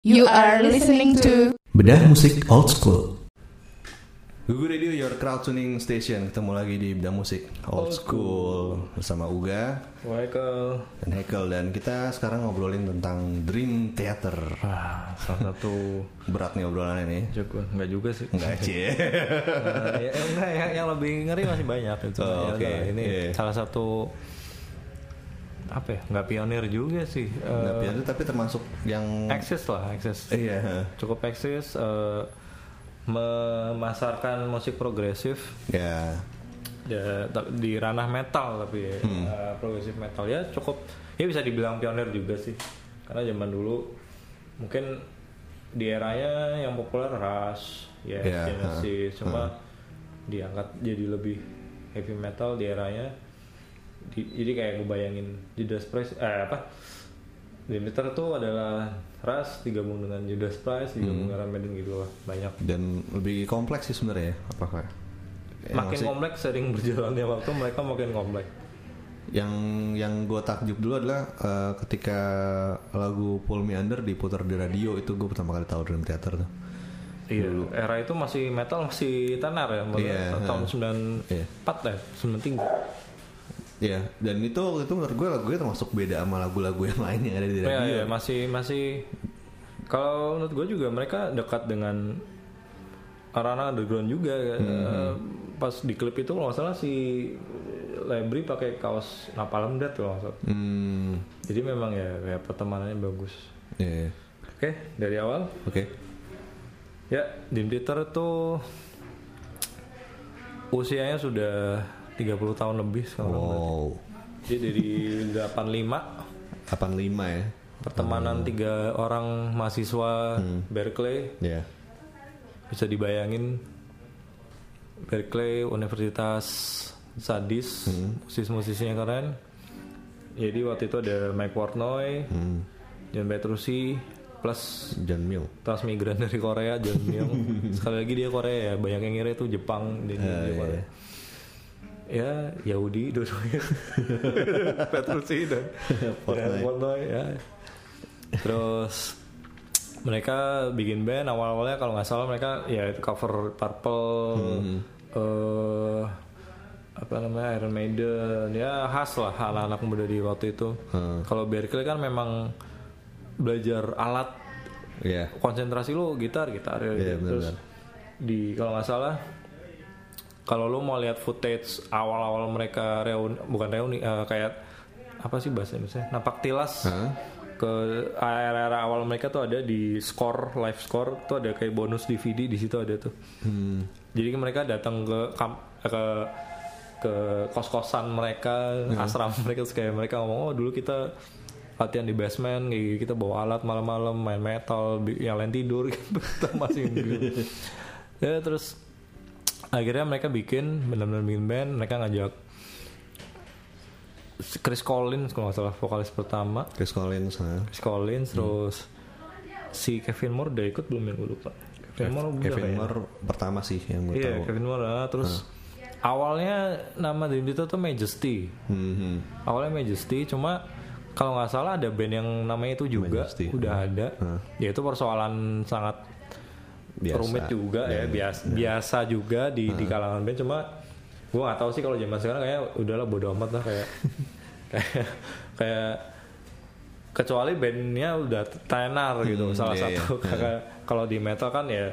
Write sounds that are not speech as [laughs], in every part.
You are listening to Bedah musik old school. Gugu Radio Your Crowd Tuning Station. Ketemu lagi di Bidang Musik Old School Bersama Uga Michael. dan Hekel Dan kita sekarang ngobrolin tentang Dream Theater. Ah, salah satu [laughs] Berat nih obrolannya nih jago nggak juga sih. Enggak cie. [laughs] Nah, ya, enggak yang, yang lebih ngeri masih banyak itu. Oh, Ya, oke. nah, ini Iya. salah satu apa ya nggak pionir juga sih Nggak Eh, piano, tapi termasuk yang eksis lah eksis. Iya. Cukup eksis eh, memasarkan musik progresif. Ya. Ya ta- di ranah metal tapi ya, Hmm. eh, progresif metal. Ya cukup ya bisa dibilang pionir juga sih. Karena zaman dulu mungkin di eranya yang populer Rush ya Ya, Genesis ha, cuma diangkat jadi lebih heavy metal di eranya Di- jadi kayak ngebayangin Judas Priest eh apa Demeter tuh adalah Rush digabung dengan Judas Priest digabung Hmm. dengan Maiden gitu lah banyak Dan lebih kompleks sih sebenarnya ya Apakah Ya, makin maksudnya- kompleks sering berjalannya waktu mereka makin kompleks Yang yang gue takjub dulu adalah eh, ketika lagu Pull Me Under diputar di radio itu gue pertama kali tahu Dream Theater tuh. Iya, era itu masih metal masih tenar ya, Iya, tahun Iya. 94 ya, 93. Iya, dan itu itu menurut gue lagunya termasuk beda sama lagu-lagu yang lain yang ada di Iya, radio. iya, masih masih kalau menurut gue juga mereka dekat dengan arana underground juga. Hmm, Eh, Pas di klip itu kalau nggak salah si Lebri pakai kaos Napalm Death kalau nggak salah. Hmm, Jadi memang ya kayak pertemanannya bagus. iya, iya. Oke, dari awal oke. Ya, Dream Theater tuh usianya sudah 30 tahun lebih sekarang. Wow, Jadi dari 85 85 ya. pertemanan tiga orang mahasiswa Berkeley Ya, bisa dibayangin Berkeley Universitas sadis musisi-musisinya keren. Jadi waktu itu ada Mike Portnoy, hmm, John Petrucci, plus John Mill. transmigran dari Korea John Myung [laughs] sekali lagi dia Korea ya banyak yang ngira itu Jepang dia, dia iya, Korea. Ya Yahudi dua-duanya Petrucci dan Portnoy. ya terus mereka bikin band awal-awalnya kalau nggak salah mereka ya itu cover Purple eh apa namanya Iron Maiden ya khas lah anak-anak muda di waktu itu Hmm. kalau Berkeley kan memang belajar alat Iya. konsentrasi lu gitar gitar ya Iya, gitu. terus benar-benar. di kalau nggak salah kalau lu mau lihat footage awal-awal mereka reuni bukan reuni eh, kayak apa sih bahasa Indonesia? Napak tilas. Hah? ke era-era awal mereka tuh ada di score live score tuh ada kayak bonus DVD di situ ada tuh. Hmm, jadi mereka datang ke kam- eh, ke ke kos-kosan mereka, asrama [laughs] mereka terus kayak mereka ngomong, oh dulu kita latihan di basement, kayak gitu, kita bawa alat malam-malam main metal, yang lain tidur [laughs] gitu, kita masih gitu. [laughs] ya terus akhirnya mereka bikin benar-benar bikin band, mereka ngajak Chris Collins kalau nggak salah vokalis pertama, Chris Collins. ha. Chris Collins, terus si Kevin Moore udah ikut belum ya gue lupa. Kevin Moore udah Kevin kayaknya. Moore pertama sih yang gue Iya, tahu. Kevin Moore. ah, Terus awalnya nama Dream Theater tuh Majesty. Hmm, hmm. Awalnya Majesty, cuma kalau nggak salah ada band yang namanya itu juga Majesty. udah ada. Ya itu persoalan sangat Biasa. rumit juga ya, biasa biasa juga di di kalangan band. Cuma gue nggak tahu sih kalau zaman sekarang kayak udahlah bodo amat lah kayak [laughs] kayak kayak kecuali bandnya udah tenar gitu salah iya, satu iya. Karena kalau di metal kan ya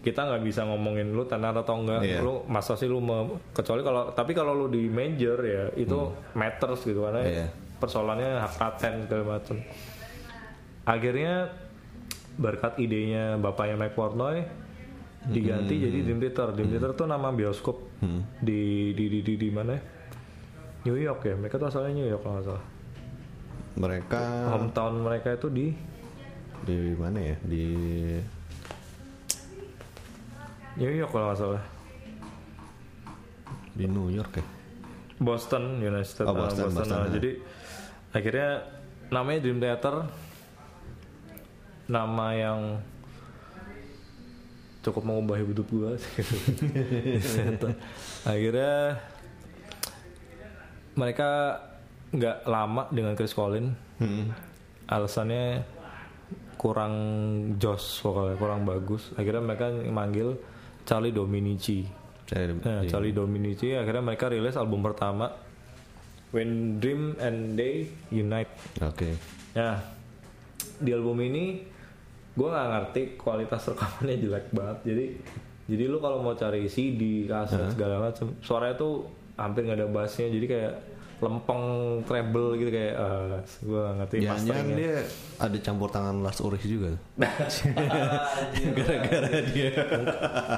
kita nggak bisa ngomongin lu tenar atau enggak Iya. lu masa sih lu me- kecuali kalau tapi kalau lu di major ya itu matters gitu karena Hmm. Iya. persoalannya hak paten segala macam akhirnya berkat idenya bapaknya Mike Portnoy diganti Hmm. jadi Dream Theater Dream Theater tuh nama bioskop di, di di di di mana ya? New York ya mereka tuh asalnya New York kalau nggak salah Mereka hometown mereka itu di di mana ya? Di New York kalau nggak salah di New York ya. Boston United States Oh, nah, Boston, Boston, nah. ya. jadi akhirnya namanya Dream Theater nama yang cukup mengubah hidup gua [laughs] akhirnya mereka nggak lama dengan Chris Collins Hmm. alasannya kurang jos vokalnya kurang bagus akhirnya mereka manggil Charlie Dominici Saya- Nah, iya. Charlie Dominici akhirnya mereka rilis album pertama When Dream and Day Unite Oke. Nah, di album ini gue nggak ngerti kualitas rekamannya jelek banget. Jadi, jadi lu kalau mau cari CD, kaset segala macam, suaranya tuh hampir nggak ada bassnya. Jadi kayak lempeng treble gitu kayak gue nggak ngerti Jangan-jangan masteringnya. dia ada campur tangan Lars Ulrich juga. [laughs] [laughs] Gara-gara dia.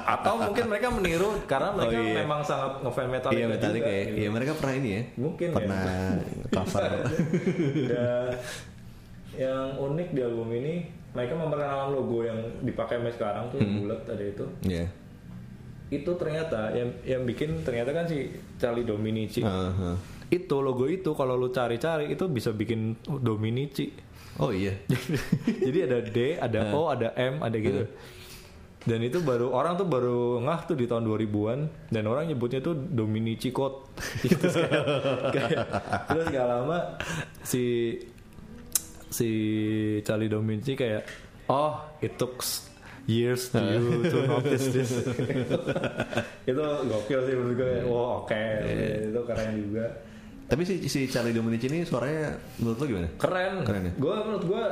Atau mungkin mereka meniru karena mereka Oh, iya. memang sangat ngefans Metallica. Iya Metallica juga, ya. gitu. Iya mereka pernah ini ya. Mungkin ya. Pernah cover. [laughs] Dan yang unik di album ini mereka memperkenalkan logo yang dipakai sampai sekarang tuh Hmm. bulat ada itu. Iya. itu ternyata yang yang bikin ternyata kan si Charlie Dominici Heeh. itu logo itu kalau lu cari-cari itu bisa bikin Dominici Oh iya. [laughs] jadi ada D ada O ada M ada gitu dan itu baru orang tuh baru ngah tuh di tahun 2000-an dan orang nyebutnya tuh Dominici Code [laughs] gitu kayak, [laughs] kayak- terus gak lama si si Charlie Dominici kayak oh it took years to you to notice this [laughs] itu gokil sih menurut gue wow oke itu keren juga Tapi si, si Charlie Dominici ini suaranya menurut lo gimana? keren, Keren ya? gue menurut gue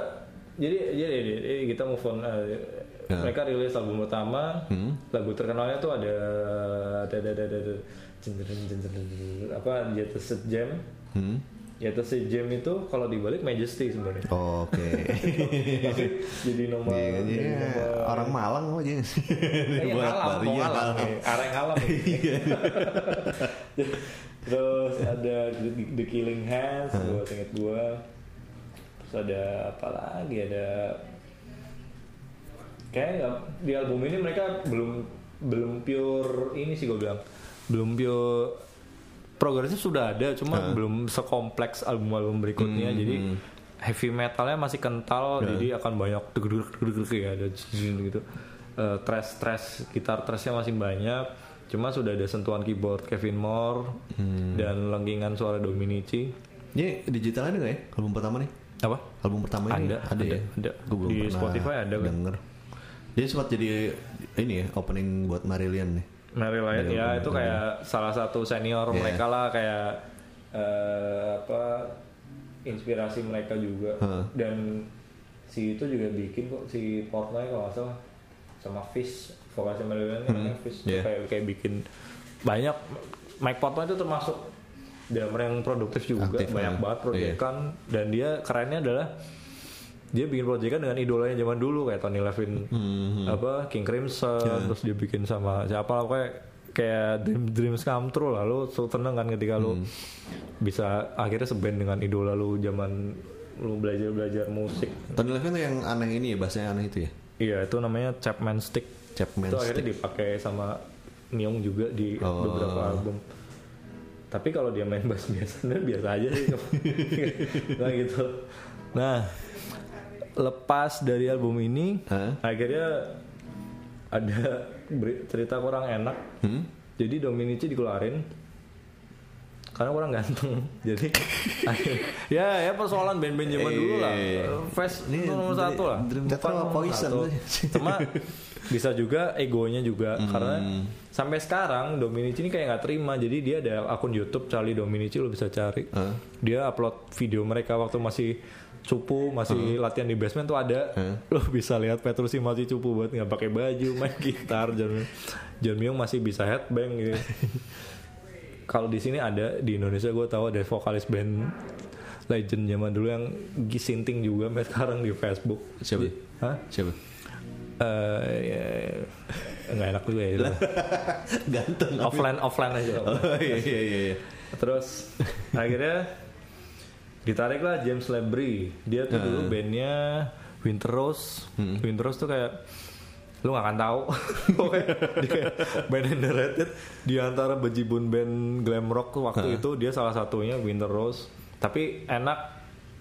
jadi jadi, jadi kita move on eh, Ya. mereka rilis album pertama Hmm. lagu terkenalnya tuh ada ada ada ada, ada jeng-jeng, apa Jatuh Jam Hmm. Jatuh Jam itu kalau dibalik Majesty sebenarnya Oke. [laughs] Tapi jadi nomor, Iya, jadi iya. nomor orang Malang balik, mau [laughs] iya, ngalam. nih, [laughs] areng ngalam nih. Terus ada The, Killing Hands, buat inget gua. Terus ada apa lagi? Ada kayak di album ini mereka belum belum pure ini sih gue bilang belum pure progresif sudah ada cuma belum sekompleks album-album berikutnya jadi heavy metalnya masih kental jadi akan banyak deg deg deg ya ada gitu Eh, trash trash gitar trashnya masih banyak cuma sudah ada sentuhan keyboard Kevin Moore dan lengkingan suara Dominici Ini digital ada nggak ya album pertama nih? apa Album pertama ini Ada, ada, ada, ya? ada. Gua belum Di pernah Spotify ada, kan? Denger. Jadi sempat jadi ini ya opening buat Marillion nih. Mary Lyon ya itu kayak salah satu senior Iya. mereka lah kayak eh, apa inspirasi mereka juga Heeh. dan si itu juga bikin kok si Portnoy kalau nggak salah sama Fish vokalisnya Mary Lyon namanya Fish iya. kayak kayak bikin banyak Mike Portnoy itu termasuk drummer yang produktif juga Aktif, banyak eh. banget proyekan dan dia kerennya adalah dia bikin proyekan dengan idolanya zaman dulu kayak Tony Levin Hmm, apa King Crimson terus dia bikin sama siapa lah kayak kayak dream, dreams come true lah lu so tenang kan ketika lu Hmm. bisa akhirnya seband dengan idola lu zaman lu belajar belajar musik Tony Levin tuh yang aneh ini ya bahasanya aneh itu ya. iya itu namanya Chapman Stick Chapman itu akhirnya Stick. dipakai sama Myung juga di Oh. beberapa album tapi kalau dia main bass [laughs] biasanya biasa aja sih [laughs] nah gitu nah lepas dari album ini Hah? akhirnya ada cerita kurang enak. Hmm? jadi Dominici dikeluarin karena kurang ganteng. [laughs] Jadi [laughs] ya ya persoalan band-band zaman dulu lah. Fast Ini itu nomor satu lah. Poison cuma [laughs] bisa juga egonya juga Hmm. karena sampai sekarang Dominici ini kayak nggak terima. Jadi dia ada akun YouTube Charlie Dominici lo bisa cari. Dia upload video mereka waktu masih cupu masih latihan di basement tuh ada Huh? [laughs] lo bisa lihat Petrusi masih cupu buat nggak pakai baju main [laughs] gitar John John Myung masih bisa headbang gitu [laughs] kalau di sini ada di Indonesia gue tahu ada vokalis band legend zaman dulu yang gisinting juga sampai sekarang di Facebook Siapa? Hah? Siapa? Eh, ya, nggak enak juga ya. Ganteng. offline offline aja. Oh iya iya iya. iya. Terus akhirnya ditariklah James Labrie. Dia tuh dulu bandnya Winter Rose. Winter Rose tuh kayak lu gak akan tahu. [laughs] Dia band underrated. Di antara bejibun band glam rock waktu itu dia salah satunya Winter Rose. Tapi enak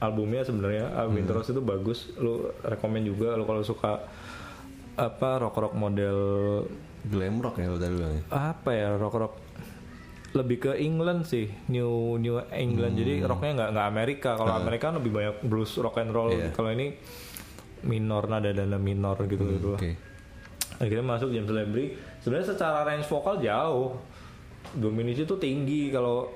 albumnya sebenarnya. Ah, Winter Rose itu bagus. Lu rekomend juga lu kalau suka apa rock rock model Glam rock ya tadi bilang. apa ya rock rock lebih ke England sih New New England. Jadi rocknya nggak nggak Amerika. Kalau Amerika kan lebih banyak blues rock and roll. Iya. kalau ini minor nada nada minor gitu gitu lah. Oke. akhirnya masuk James Labrie. Sebenarnya secara range vokal jauh. Dominici tuh tinggi kalau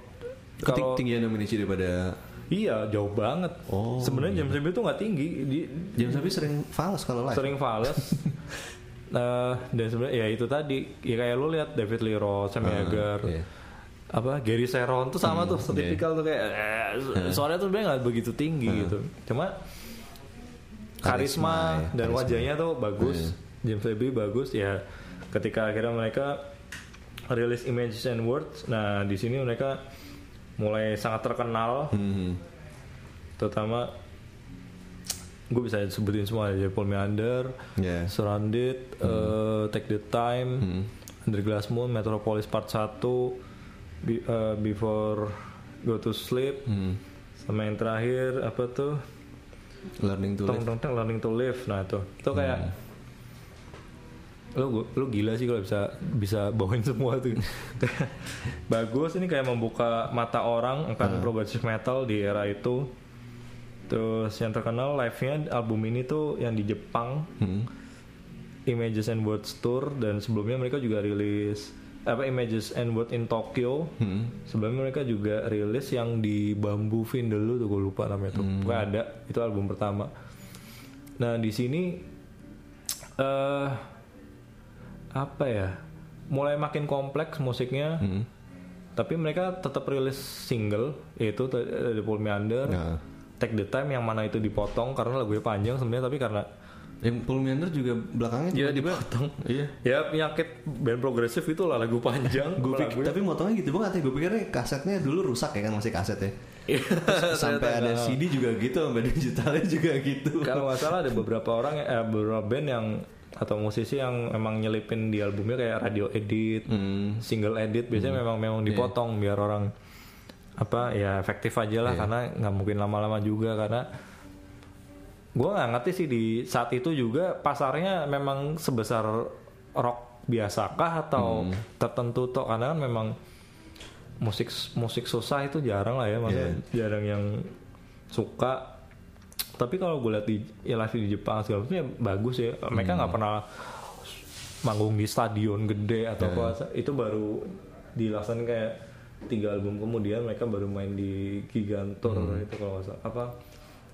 kalau tinggian Dominici daripada iya jauh banget. Oh, sebenarnya James Labrie tuh nggak tinggi. Di, James Labrie sering fals kalau live. sering fals. Nah, [laughs] dan sebenarnya ya itu tadi. Ya kayak lu lihat David Lee Roth, Sam Ah, Hagar, iya. Apa Gary Sharon tuh sama Hmm, tuh setipikal tuh kayak eh, suaranya tuh sebenarnya nggak begitu tinggi gitu. Cuma Karisma, karisma, ya, dan karisma. wajahnya tuh bagus. Iya. James Labrie bagus ya. Ketika akhirnya mereka rilis Images and Words, nah di sini mereka mulai sangat terkenal Hmm. terutama gue bisa sebutin semua aja Paul Meander, Ya. Surrounded, eh, Take the Time, Hmm. Under Glass Moon, Metropolis Part 1, Be- eh, Before Go to Sleep, Hmm. sama yang terakhir apa tuh? Learning to Tong live. tong tong Learning to Live. Nah itu, itu kayak lu lu gila sih kalau bisa bisa [laughs] bawain semua tuh. Bagus ini kayak membuka mata orang akan progressive metal di era itu. Terus yang terkenal live-nya album ini tuh yang di Jepang. Hmm. Images and Words Tour dan sebelumnya mereka juga rilis apa Images and Words in Tokyo. Hmm. Sebelumnya mereka juga rilis yang di Bamboo Vindaloo tuh gue lupa namanya tuh. Pokoknya ada itu album pertama. Nah di sini eh apa ya? Mulai makin kompleks musiknya. Hmm. Tapi mereka tetap rilis single yaitu The Paul Meander, Nah. Take the Time yang mana itu dipotong karena lagunya panjang sebenarnya tapi karena Yang Paul Meander juga belakangnya ya tiba-tiba- dipotong. Iya. Ya penyakit band progresif itu lah lagu panjang. Lagunya- pikir, tapi motongnya gitu banget ya. Gue pikirnya kasetnya dulu rusak ya kan masih kaset ya. Iya, [laughs] Terus sampai ada. CD juga gitu, sampai digitalnya juga gitu. kalau nggak salah ada beberapa orang eh, beberapa band yang atau musisi yang memang nyelipin di albumnya kayak radio edit Hmm. single edit biasanya memang memang dipotong biar orang apa ya efektif aja lah Iya. karena nggak mungkin lama-lama juga karena gue nggak ngerti sih di saat itu juga pasarnya memang sebesar rock biasakah atau Hmm. tertentu toh? Karena kan memang musik musik susah itu jarang lah ya maksudnya Iya. jarang yang suka. Tapi kalau gue lihat di ya live di Jepang segala macam ya bagus ya. Mereka nggak pernah manggung di stadion gede atau apa. Itu baru dilaksanakan kayak tiga album kemudian mereka baru main di Gigantor itu kalau nggak salah. Apa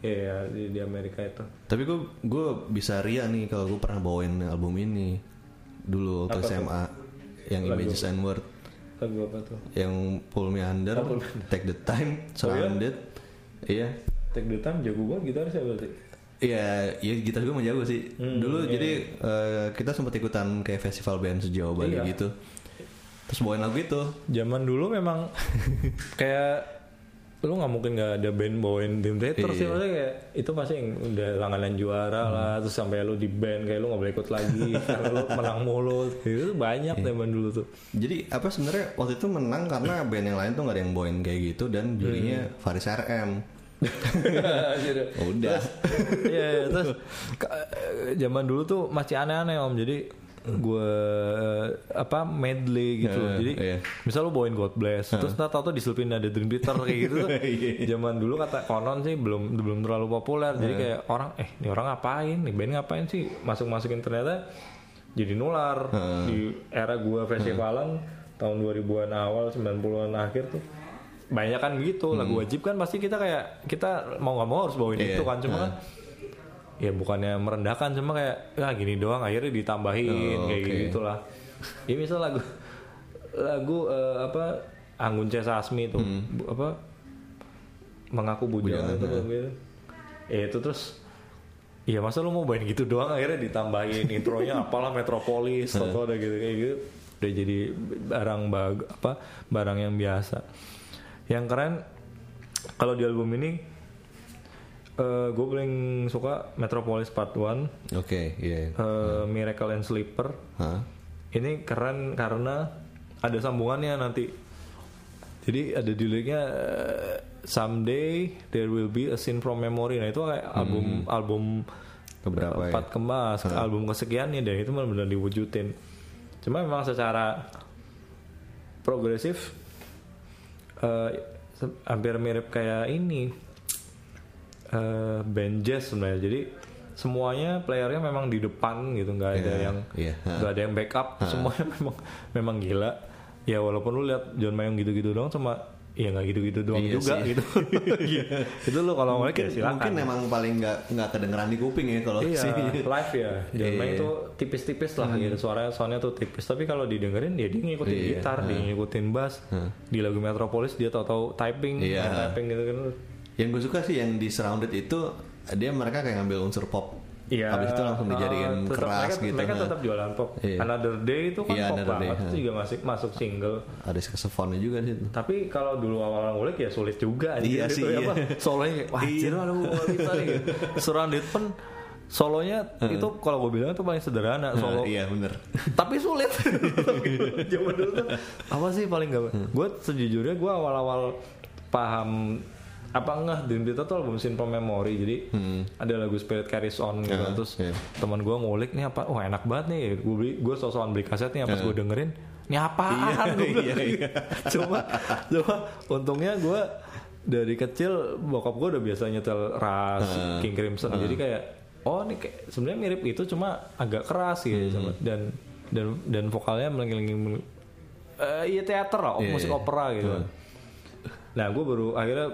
ya ya, di, di Amerika itu Tapi gue gue bisa ria nih kalau gue pernah bawain album ini dulu waktu Apa tuh? SMA yang Lagu Images and Word lagu apa tuh yang Pull Me Under, Oh, Pull Me Under. Take the Time, Surrounded. Iya. Take the Time jago banget gitaris ya berarti Iya, iya gitar gue jago sih. Hmm, Dulu iya, jadi eh, kita sempat ikutan kayak festival band sejauh Bali Iya. gitu. Terus bawain lagu itu. zaman dulu memang [laughs] kayak lu nggak mungkin nggak ada band bawain Dream Theater sih Iya. maksudnya kayak itu pasti yang udah langganan juara lah terus sampai lu di band kayak lu nggak boleh ikut lagi [laughs] karena lu menang mulu itu banyak Iya. zaman dulu tuh Jadi apa sebenarnya waktu itu menang karena band yang lain tuh gak ada yang bawain kayak gitu dan jurinya Hmm. Faris RM. [laughs] Udah. Iya, iya, terus eh, zaman dulu tuh masih aneh-aneh om. Jadi gue apa medley gitu. Eh, Jadi iya. misal lu bawain God Bless, terus ntar tau tuh diselipin ada Dream Theater kayak gitu. tuh. [laughs] Iya. zaman dulu kata konon sih belum belum terlalu populer. Jadi kayak orang eh ini orang ngapain? Nih band ngapain sih? Masuk-masukin ternyata jadi nular di era gua festivalan tahun 2000-an awal 90-an akhir tuh banyak kan gitu lagu wajib kan pasti kita kayak kita mau nggak mau harus bawain Iya. itu kan cuma kan ya bukannya merendahkan cuma kayak ya gini doang akhirnya ditambahin Oh, kayak oke. gitulah ya misal lagu lagu eh, apa Anggun C Sasmi tuh bu- apa mengaku bujang Bujangan, itu ya. lagu itu. ya itu terus Iya masa lu mau main gitu doang akhirnya ditambahin [laughs] intronya apalah Metropolis atau ada gitu kayak gitu udah jadi barang bag apa barang yang biasa yang keren kalau di album ini gue paling suka Metropolis Part 1 Oke, iya. eh, Miracle and Sleeper. Hah? ini keren karena ada sambungannya nanti. Jadi ada di liriknya eh, someday there will be a scene from memory. Nah itu kayak album album Keberapa ya? empat kemas album kesekian nih dan itu benar-benar diwujudin. Cuma memang secara progresif eh, se- hampir mirip kayak ini eh, band jazz sebenarnya jadi semuanya playernya memang di depan gitu nggak ada Iya, yang iya. nggak ada yang backup semuanya [laughs] memang memang gila ya walaupun lu lihat John Mayong gitu-gitu doang cuma ya nggak gitu-gitu doang Iya juga sih. gitu [laughs] Iya. itu lu kalau ngeliat ya silakan Mungkin emang paling nggak nggak kedengeran di kuping ya kalau Iya, sih. live ya. John Iya. Hmm. Mayong tuh tipis-tipis lah gitu. Suaranya soalnya tuh tipis. Tapi kalau didengerin ya dia ngikutin Iya, gitar, dia ngikutin bass. Di lagu Metropolis dia tahu-tahu typing, Iya. main typing gitu kan. Yang gue suka sih yang di surrounded itu dia mereka kayak ngambil unsur pop. Iya. Habis itu langsung dijadiin tetap- keras mereka, gitu. Mereka nah. tetap jualan pop. Iya. Another Day itu kan Iya, pop Day, banget. ha. Itu juga masih masuk single. Ada saksofonnya juga sih. Tapi kalau dulu awal ngulik ya sulit juga. Iya sih, Itu iya. apa, [laughs] Solonya kayak, wah gak bisa nih. [laughs] Surrounded pun solonya itu kalau gue bilang itu paling sederhana solo Nah, iya bener. [laughs] tapi sulit zaman dulu tuh apa sih paling gak gue sejujurnya gue awal-awal paham apa ngeh? Dream Theater tuh album Simple Memory. Jadi ada lagu Spirit Carries On gitu. Ya, terus iya. teman gue ngulik nih apa? Wah enak banget nih. Gue beli gue sosokan beli kasetnya pas gue dengerin ini apaan? Gua bilang gitu. [laughs] coba coba untungnya gue dari kecil bokap gue udah biasa nyetel Ras King Crimson. Jadi kayak oh ini kayak sebenarnya mirip itu cuma agak keras gitu sama- dan dan dan vokalnya melengking eh iya teater lah Iya, musik iya. opera gitu. Nah gue baru akhirnya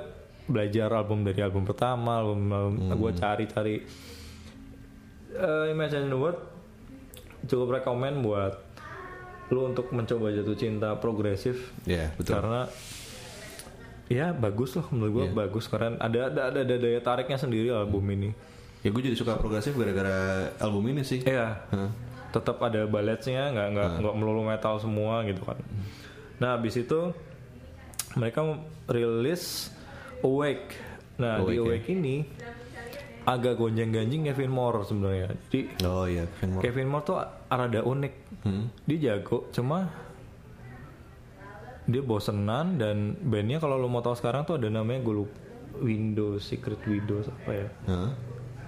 belajar album dari album pertama album, album gue cari-cari Eh, Imagine the World cukup rekomend buat lu untuk mencoba jatuh cinta progresif Iya betul. karena ya bagus lah menurut gue Iya. bagus karena ada ada, ada ada daya tariknya sendiri album ini Ya gue jadi suka progresif gara-gara album ini sih. Iya. Hah. Tetap ada balletnya, nggak nggak nggak melulu metal semua gitu kan. Nah, habis itu mereka rilis Awake. Nah, di Awake, ya. Awake ini agak gonjang-ganjing Kevin Moore sebenarnya. Jadi Oh iya, Kevin Moore. Kevin Moore tuh rada unik. Hmm. Dia jago, cuma dia bosenan dan bandnya kalau lo mau tahu sekarang tuh ada namanya gue lupa Windows Secret Windows apa ya Hah?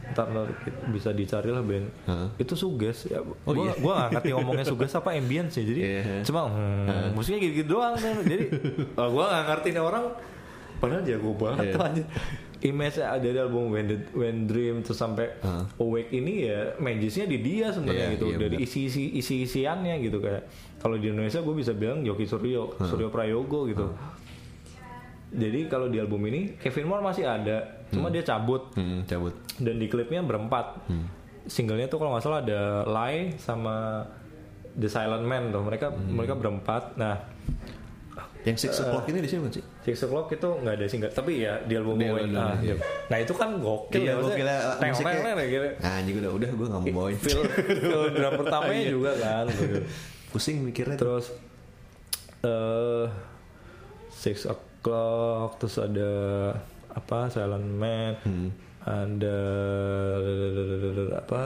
ntar ntar bisa dicari lah band Heeh. itu suges ya Oh, gua iya. gua gak ngerti ngomongnya suges apa ambience ya jadi Iya. cuma hmm, musiknya gitu, gitu doang kan. jadi [laughs] oh, gua gak ngerti nih orang padahal jago banget tuh anjir image dari album When, the, When Dream terus sampai Heeh. Awake ini ya magisnya di dia sebenarnya Iya, gitu. iya, dari isi isi isi isiannya gitu kayak kalau di Indonesia gue bisa bilang Yoki Suryo Suryo Prayogo gitu. Jadi kalau di album ini Kevin Moore masih ada cuma dia cabut. Hmm, cabut. dan di klipnya berempat. Singlenya tuh kalau nggak salah ada Lie sama The Silent Man tuh. Mereka mereka berempat. Nah Yang Six O'Clock ini di sini bukan sih? Six O'Clock itu nggak ada single tapi ya di album Awake. album, nah, iya. nah itu kan gokil Iya, ya uh, teng musiknya- ya, gitu. Nah, anjing udah udah gue gak mau bawain. feel feel drum pertamanya juga kan gitu. Pusing mikirnya terus eh Six O'Clock terus ada apa Silent Man Hmm. ada apa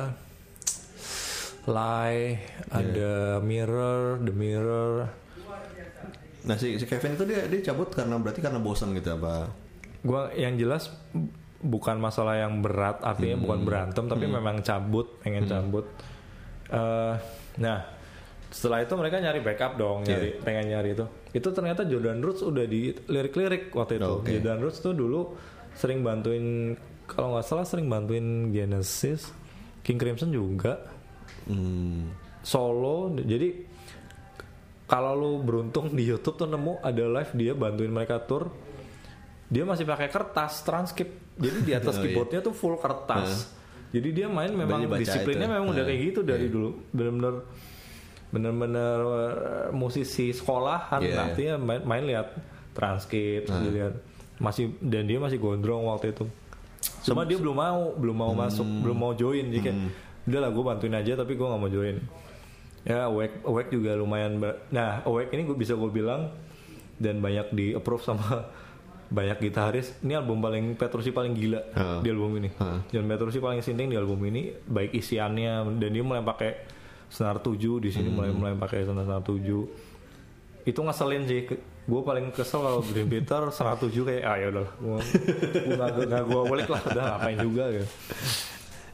Lie ada Mirror The Mirror Nah si, si Kevin itu dia dia cabut karena berarti karena bosan gitu apa? gua yang jelas bukan masalah yang berat artinya Hmm. bukan berantem tapi memang cabut pengen cabut Eh, nah setelah itu mereka nyari backup dong nyari Iya. pengen nyari itu itu ternyata Jordan Roots udah di lirik-lirik waktu itu Oke. Jordan Roots tuh dulu sering bantuin kalau nggak salah sering bantuin Genesis King Crimson juga Hmm. solo jadi kalau lu beruntung di YouTube tuh nemu ada live dia bantuin mereka tour dia masih pakai kertas transkrip jadi di atas [laughs] Oh, iya. keyboardnya tuh full kertas jadi dia main memang disiplinnya itu. memang udah Nah, kayak gitu dari iya. dulu bener-bener bener-bener uh, musisi sekolahan Iya, iya. artinya main, main lihat transkrip Nah. dia lihat masih dan dia masih gondrong waktu itu cuma dia belum mau belum mau masuk Hmm. belum mau join jadi kayak udah lah gue bantuin aja tapi gue nggak mau join ya awake awake juga lumayan nah awake ini gue bisa gue bilang dan banyak di approve sama [laughs] banyak gitaris. Ini album paling Petrucci paling gila Heeh. di album ini. Heeh. dan Petrucci paling sinting di album ini baik isiannya dan dia mulai pakai senar 7 di sini mulai mulai pakai senar senar 7 itu ngeselin sih gue paling kesel kalau Dream Theater senar 7 kayak ah ya udah gue nggak gue balik lah udah ngapain juga gitu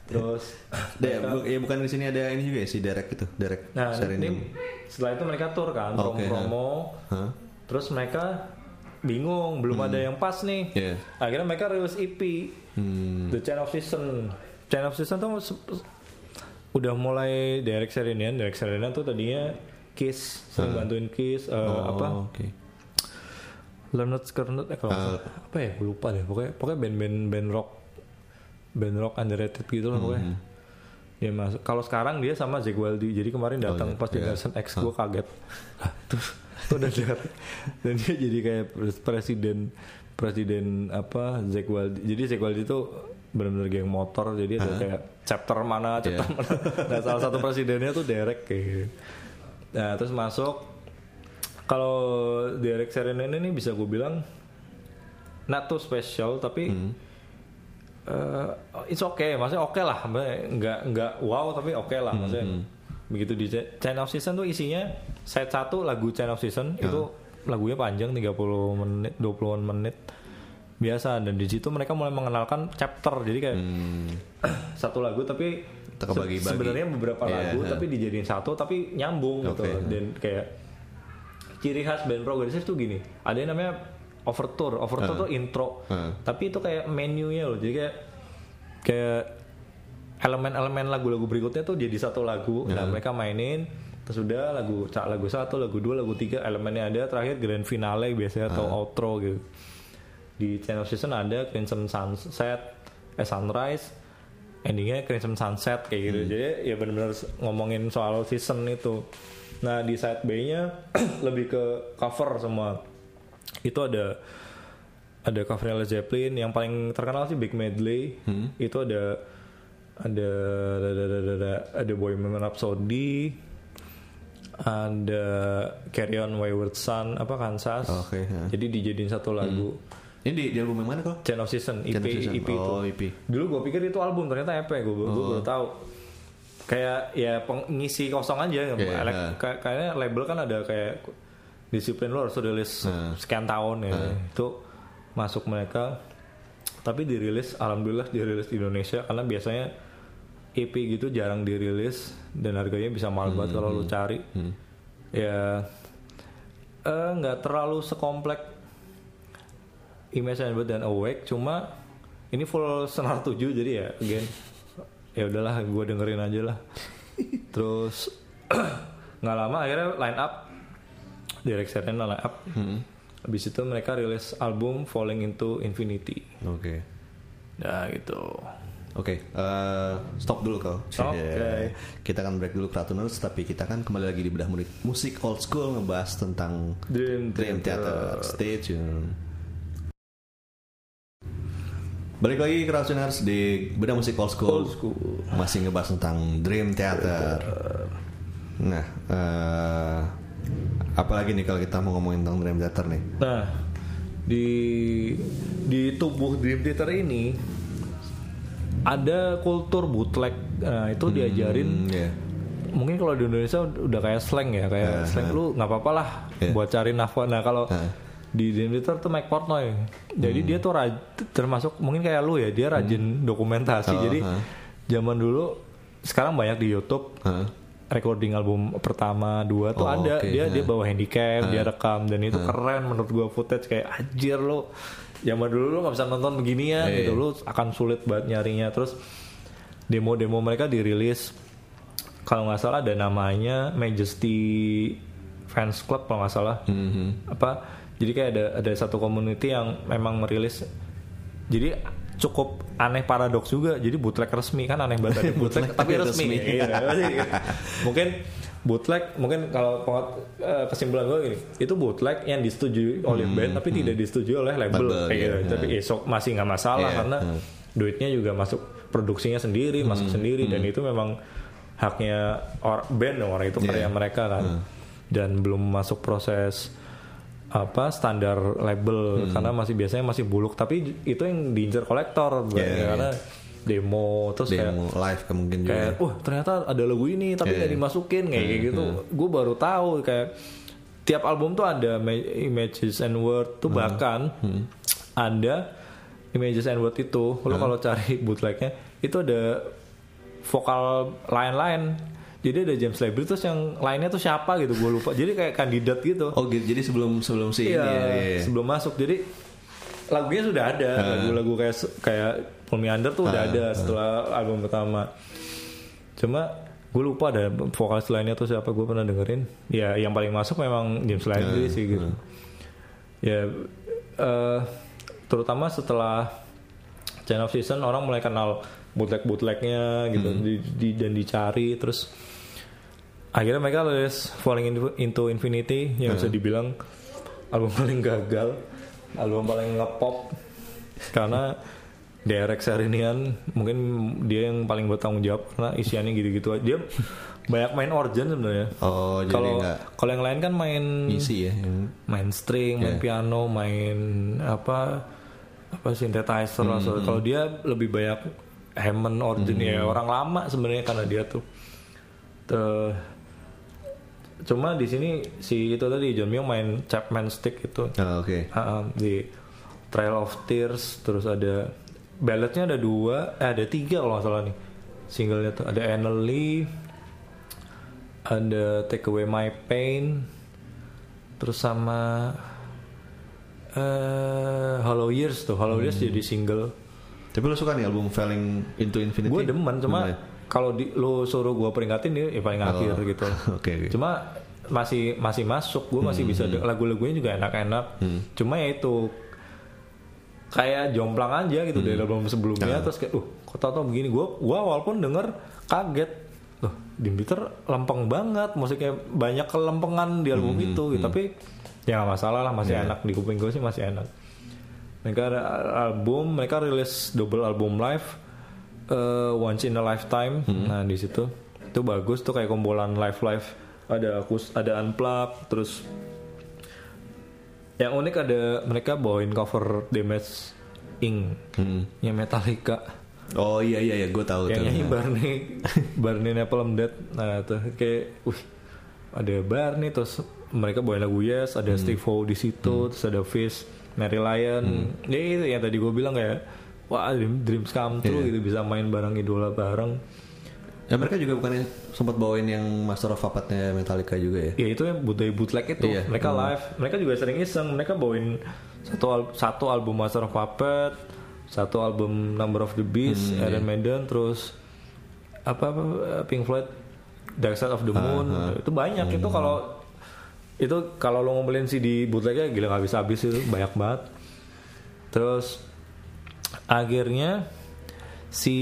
terus Deh, bu- ya bukan di sini ada ini juga ya si Derek itu, Derek Nah, ini setelah itu mereka tur kan, Oke, promo-promo. Hah? Terus mereka bingung, belum ada yang pas nih. Iya. Akhirnya mereka rilis EP, Hmm. The Chain of Season. Chain of Season tuh udah mulai Derek Sherinian Derek Sherinian tuh tadinya Kiss sering bantuin Kiss eh, Oh, apa Oke. Leonard Skernet eh kalau salah. apa ya lupa deh pokoknya pokoknya band-band band rock band rock underrated gitu lah pokoknya. Dia masuk kalau sekarang dia sama Zack Wilde jadi kemarin datang iya. pas Iya. Generation X gue kaget. [laughs] Lah, tuh [laughs] udah dan dia jadi kayak pres- presiden presiden apa Zack Wilde jadi Zack Wilde itu benar-benar geng motor. Jadi ada kayak chapter mana chapter Iya. mana. [laughs] Nah salah satu presidennya tuh Derek kayak gitu. nah terus masuk. Kalau Derek Serenen ini bisa gue bilang not too special tapi eh, it's okay. Maksudnya oke lah. Maksudnya nggak nggak wow tapi oke lah. Maksudnya begitu di Ch- Chain of Season tuh isinya set satu lagu Chain of Season itu lagunya panjang 30 menit 20 menit biasa. Dan di situ mereka mulai mengenalkan chapter. Jadi kayak [clears throat] satu lagu tapi se- sebenarnya beberapa Iya, lagu iya. tapi dijadiin satu tapi nyambung gitu. Oke, iya. dan kayak ciri khas band progresif tuh gini. Ada yang namanya overture. Overture tuh intro. Heeh. tapi itu kayak menunya loh. Jadi kayak kayak elemen-elemen lagu-lagu berikutnya tuh jadi satu lagu. Nah mereka mainin. Terus udah lagu ca- lagu satu lagu dua lagu tiga elemennya ada. Terakhir grand finale biasanya atau outro gitu. Di channel season ada Crimson Sunset eh Sunrise. Endingnya Crimson Sunset kayak gitu. Jadi ya benar-benar ngomongin soal season itu. Nah di side B nya [clears throat] lebih ke cover semua itu ada ada covernya Led Zeppelin yang paling terkenal sih Big Medley itu ada ada ada ada ada, ada, ada Bohemian Rhapsody ada Carry On Wayward Son apa Kansas Oke, ya. jadi dijadiin satu lagu Ini di, di album yang mana kok? Chain of Season EP Chain of Season. EP itu Oh, EP. dulu gue pikir itu album ternyata EP gue gue baru tahu kayak ya pengisi kosong aja Iya, Elek- iya. kayak- kayaknya label kan ada kayak disiplin lo harus rilis Nah. sekian tahun ya. Itu masuk mereka. Tapi dirilis alhamdulillah dirilis di Indonesia karena biasanya EP gitu jarang dirilis dan harganya bisa mahal banget kalau lo cari. ya eh, nggak terlalu sekomplek Image and Bird dan Awake cuma ini full senar 7 jadi ya again ya udahlah gue dengerin aja lah. [laughs] Terus [clears throat] nggak lama akhirnya line up Derek Serena line up habis itu mereka rilis album Falling into Infinity Oke. nah gitu Oke, eh, stop dulu kau. [laughs] Oke. Kita akan break dulu Kratuners, tapi kita kan kembali lagi di bedah musik, musik old school ngebahas tentang Dream Dream Theater. Theater. Stay tune. Balik lagi Kratuners di bedah musik old school. Old school. Masih ngebahas tentang Dream Theater. Nah, eh, apalagi nih kalau kita mau ngomongin tentang Dream Theater nih? Nah, di di tubuh Dream Theater ini ada kultur bootleg. Nah, itu diajarin Hmm, iya. mungkin kalau di Indonesia udah kayak slang ya, kayak slang lu nggak apa-apa lah Iya. buat cari nafkah. Nah, kalau Heeh. di Dream Theater tuh Mike Portnoy. Jadi dia tuh raj- termasuk mungkin kayak lu ya, dia rajin dokumentasi. Oh, Jadi heeh. zaman dulu sekarang banyak di YouTube Heeh. Recording album pertama dua tuh Oh, ada. oke, dia ha. dia bawa handycam dia rekam dan itu keren menurut gua footage kayak anjir lo zaman dulu lo nggak bisa nonton beginian Iya, gitu. iya. lo akan sulit banget nyarinya. Terus demo-demo mereka dirilis. Kalau nggak salah ada namanya Majesty Fans Club kalau nggak salah. Mhm. apa? Jadi kayak ada ada satu community yang memang merilis. Jadi cukup aneh paradoks juga. Jadi bootleg resmi kan aneh banget. Ada bootleg tapi resmi, resmi. Iya, [laughs] mungkin bootleg mungkin kalau eh, kesimpulan gue gini. Itu bootleg yang disetujui oleh band tapi tidak disetujui oleh label, Hmm, Label, kayak iya, gitu. iya. tapi esok masih nggak masalah Iya, karena iya. duitnya juga masuk produksinya sendiri Hmm, masuk sendiri. Dan itu memang haknya or band orang itu karya Iya. mereka kan. Hmm. dan belum masuk proses apa standar label Hmm. karena masih biasanya masih buluk tapi itu yang diincar kolektor Iya, iya. karena demo terus kayak Demo live kan mungkin juga. kayak wah ternyata ada lagu ini tapi Iya. nggak dimasukin kayak gitu gue baru tahu kayak tiap album tuh ada ma- images and word tuh bahkan ada images and word itu lo kalau cari bootlegnya itu ada vokal lain-lain jadi ada James Labrie terus yang lainnya tuh siapa gitu gue lupa jadi kayak kandidat gitu Oh gitu. Jadi sebelum sebelum si Iya, ini ya. iya. sebelum masuk. Jadi lagunya sudah ada, lagu-lagu kayak kayak Pull Me Under tuh udah Ah, ada setelah album pertama cuma gue lupa ada vokalis lainnya tuh siapa gue pernah dengerin ya yang paling masuk memang James Ah, sih gitu ya eh, terutama setelah Chain of Season orang mulai kenal bootleg bootlegnya gitu di- di- dan dicari terus akhirnya mereka rilis Falling Into- Into Infinity yang bisa dibilang album paling gagal album paling ngepop karena Derek Serinian mungkin dia yang paling bertanggung jawab karena isiannya gitu-gitu aja dia banyak main organ sebenarnya Oh, jadi kalau kalau yang lain kan main isi ya. main string, main Yeah. piano, main apa apa synthesizer. So, Kalau dia lebih banyak Hammond organ ya orang lama sebenarnya karena dia tuh. Tuh. Cuma di sini si itu tadi John Myung main Chapman Stick itu Ah, oke. Ah, ah, di Trail of Tears terus ada balladnya ada dua eh ada tiga kalau nggak salah nih singlenya tuh ada Annalie ada Take Away My Pain terus sama eh Hollow Years tuh Hollow Years jadi single Tapi lu suka nih album Falling Into Infinity? gue demen cuma ya? kalau di, lu suruh gue peringatin dia ya paling akhir Oh, gitu. [laughs] Oke, oke. cuma masih masih masuk gue masih bisa de- lagu-lagunya juga enak-enak. Cuma ya itu kayak jomplang aja gitu dari album sebelumnya terus kayak uh kok tau begini? Gue gua walaupun denger kaget. Loh Peter lempeng banget musiknya banyak kelempengan di album itu gitu. tapi ya masalah lah masih enak. Di kuping gue sih masih enak mereka ada album mereka rilis double album live eh, once in a lifetime. Nah di situ. Itu bagus tuh kayak kumpulan live live. Ada akus ada unplug terus yang unik ada mereka bawain cover Damage Inc. Hmm. yang Metallica. Oh iya iya iya, gue tahu yang nyanyi Barney Barney Napalm Death nah tuh kayak wih ada Barney terus mereka bawain lagu Yes ada Steve Howe di situ terus ada Fish Mary Lion ya itu yang tadi gue bilang kayak wah dream- dreams come true Iya. gitu bisa main bareng idola bareng. Ya mereka juga bukannya sempat bawain yang Master of Puppet-nya Metallica juga ya? ya itu yang budaya bootleg itu. Iya. mereka live mereka juga sering iseng. Mereka bawain satu al- satu album Master of Puppet satu album Number of the Beast Hmm, Iron iya. Maiden terus apa, apa Pink Floyd Dark Side of the Moon. Itu banyak. Itu kalau itu kalau lo ngumpulin CD bootlegnya gila nggak bisa habis itu banyak banget terus akhirnya si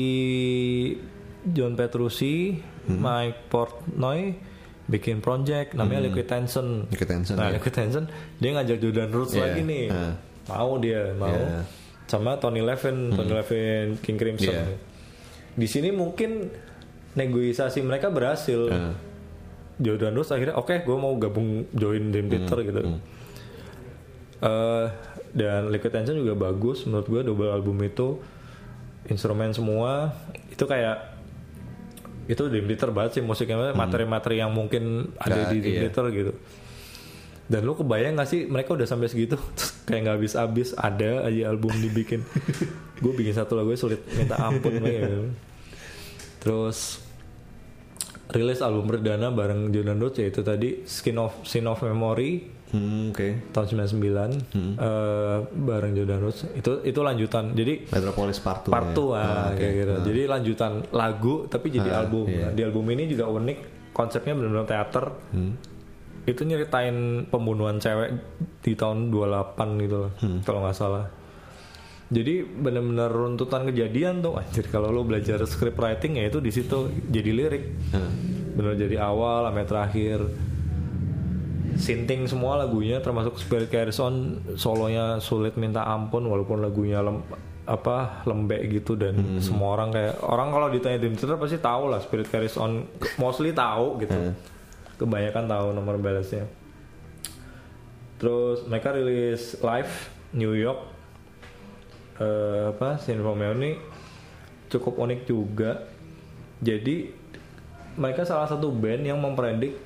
John Petrucci, Mike Portnoy bikin project namanya Liquid Tension. Liquid Tension, Nah, ya. Liquid Tension dia ngajak Jordan Roots Iya, lagi nih. ah. Mau dia, mau. Iya. Sama Tony Levin, Tony Levin King Crimson. Iya. Di sini mungkin negosiasi mereka berhasil. Ah. Jordan Roots akhirnya oke gue mau gabung join Dream Theater gitu. Eh, dan Liquid Tension juga bagus menurut gue double album itu instrumen semua itu kayak itu Dream Theater banget sih musiknya materi-materi yang mungkin ada Nggak, di Dream iya. Theater gitu. Dan lu kebayang gak sih mereka udah sampai segitu [laughs] Terus kayak nggak habis-habis ada aja album dibikin. [laughs] gue bikin satu lagu sulit minta ampun [laughs] kayak gitu. Terus rilis album perdana bareng Jordan Roots yaitu tadi Skin of Sin of Memory Hmm, oke. tahun 99 eh, bareng Jordan Roots itu itu lanjutan jadi Metropolis Part 2 part 2 ya? Ah, oke. kayak gitu jadi lanjutan lagu tapi jadi Ah, album iya. Nah, di album ini juga unik konsepnya benar-benar teater Hmm. itu nyeritain pembunuhan cewek di tahun 28 gitu loh Hmm. kalau nggak salah jadi benar-benar runtutan kejadian tuh. Anjir kalau lo belajar script writing ya itu di situ jadi lirik. Ah. benar jadi awal sampai terakhir. Sinting semua lagunya termasuk Spirit Carries On solonya sulit minta ampun walaupun lagunya lem, apa lembek gitu dan semua orang kayak orang kalau ditanya Dream Theater pasti tahu lah Spirit Carries On mostly tahu gitu. Kebanyakan tahu nomor balance-nya terus mereka rilis live New York eh, apa Sin Romeo ini cukup unik juga jadi mereka salah satu band yang mempredik